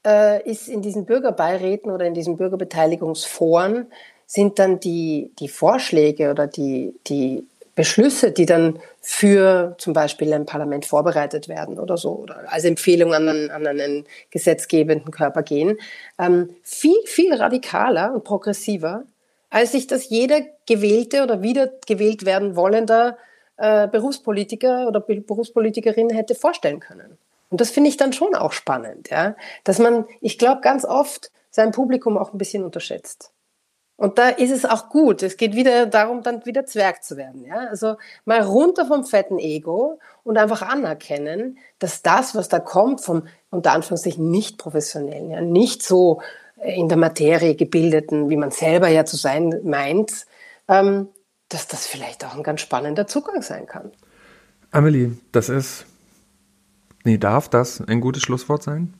äh, ist in diesen Bürgerbeiräten oder in diesen Bürgerbeteiligungsforen sind dann die, die Vorschläge oder die, die Beschlüsse, die dann für zum Beispiel ein Parlament vorbereitet werden oder so, oder als Empfehlung an einen, an einen gesetzgebenden Körper gehen, ähm, viel, viel radikaler und progressiver, als sich das jeder gewählte oder wieder gewählt werden wollender äh, Berufspolitiker oder Berufspolitikerin hätte vorstellen können. Und das finde ich dann schon auch spannend, ja, dass man, ich glaube, ganz oft sein Publikum auch ein bisschen unterschätzt. Und da ist es auch gut. Es geht wieder darum, dann wieder Zwerg zu werden. Ja? Also mal runter vom fetten Ego und einfach anerkennen, dass das, was da kommt, vom unter Anführungszeichen nicht professionellen, ja, nicht so in der Materie gebildeten, wie man selber ja zu sein meint, ähm, dass das vielleicht auch ein ganz spannender Zugang sein kann. Amelie, das ist, nee, darf das ein gutes Schlusswort sein?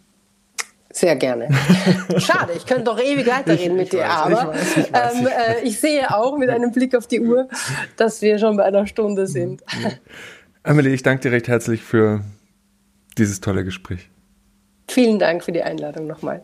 Sehr gerne. Schade, ich könnte doch ewig weiterreden mit dir, weiß, aber ich, weiß, ich, weiß, ähm, äh, ich, sehe auch mit einem Blick auf die Uhr, dass wir schon bei einer Stunde sind. Amelie, ich danke dir recht herzlich für dieses tolle Gespräch. Vielen Dank für die Einladung nochmal.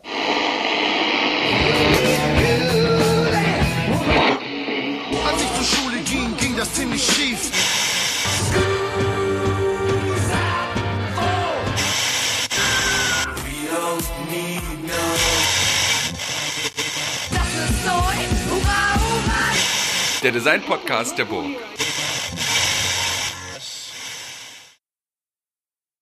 Der Design-Podcast der Burg.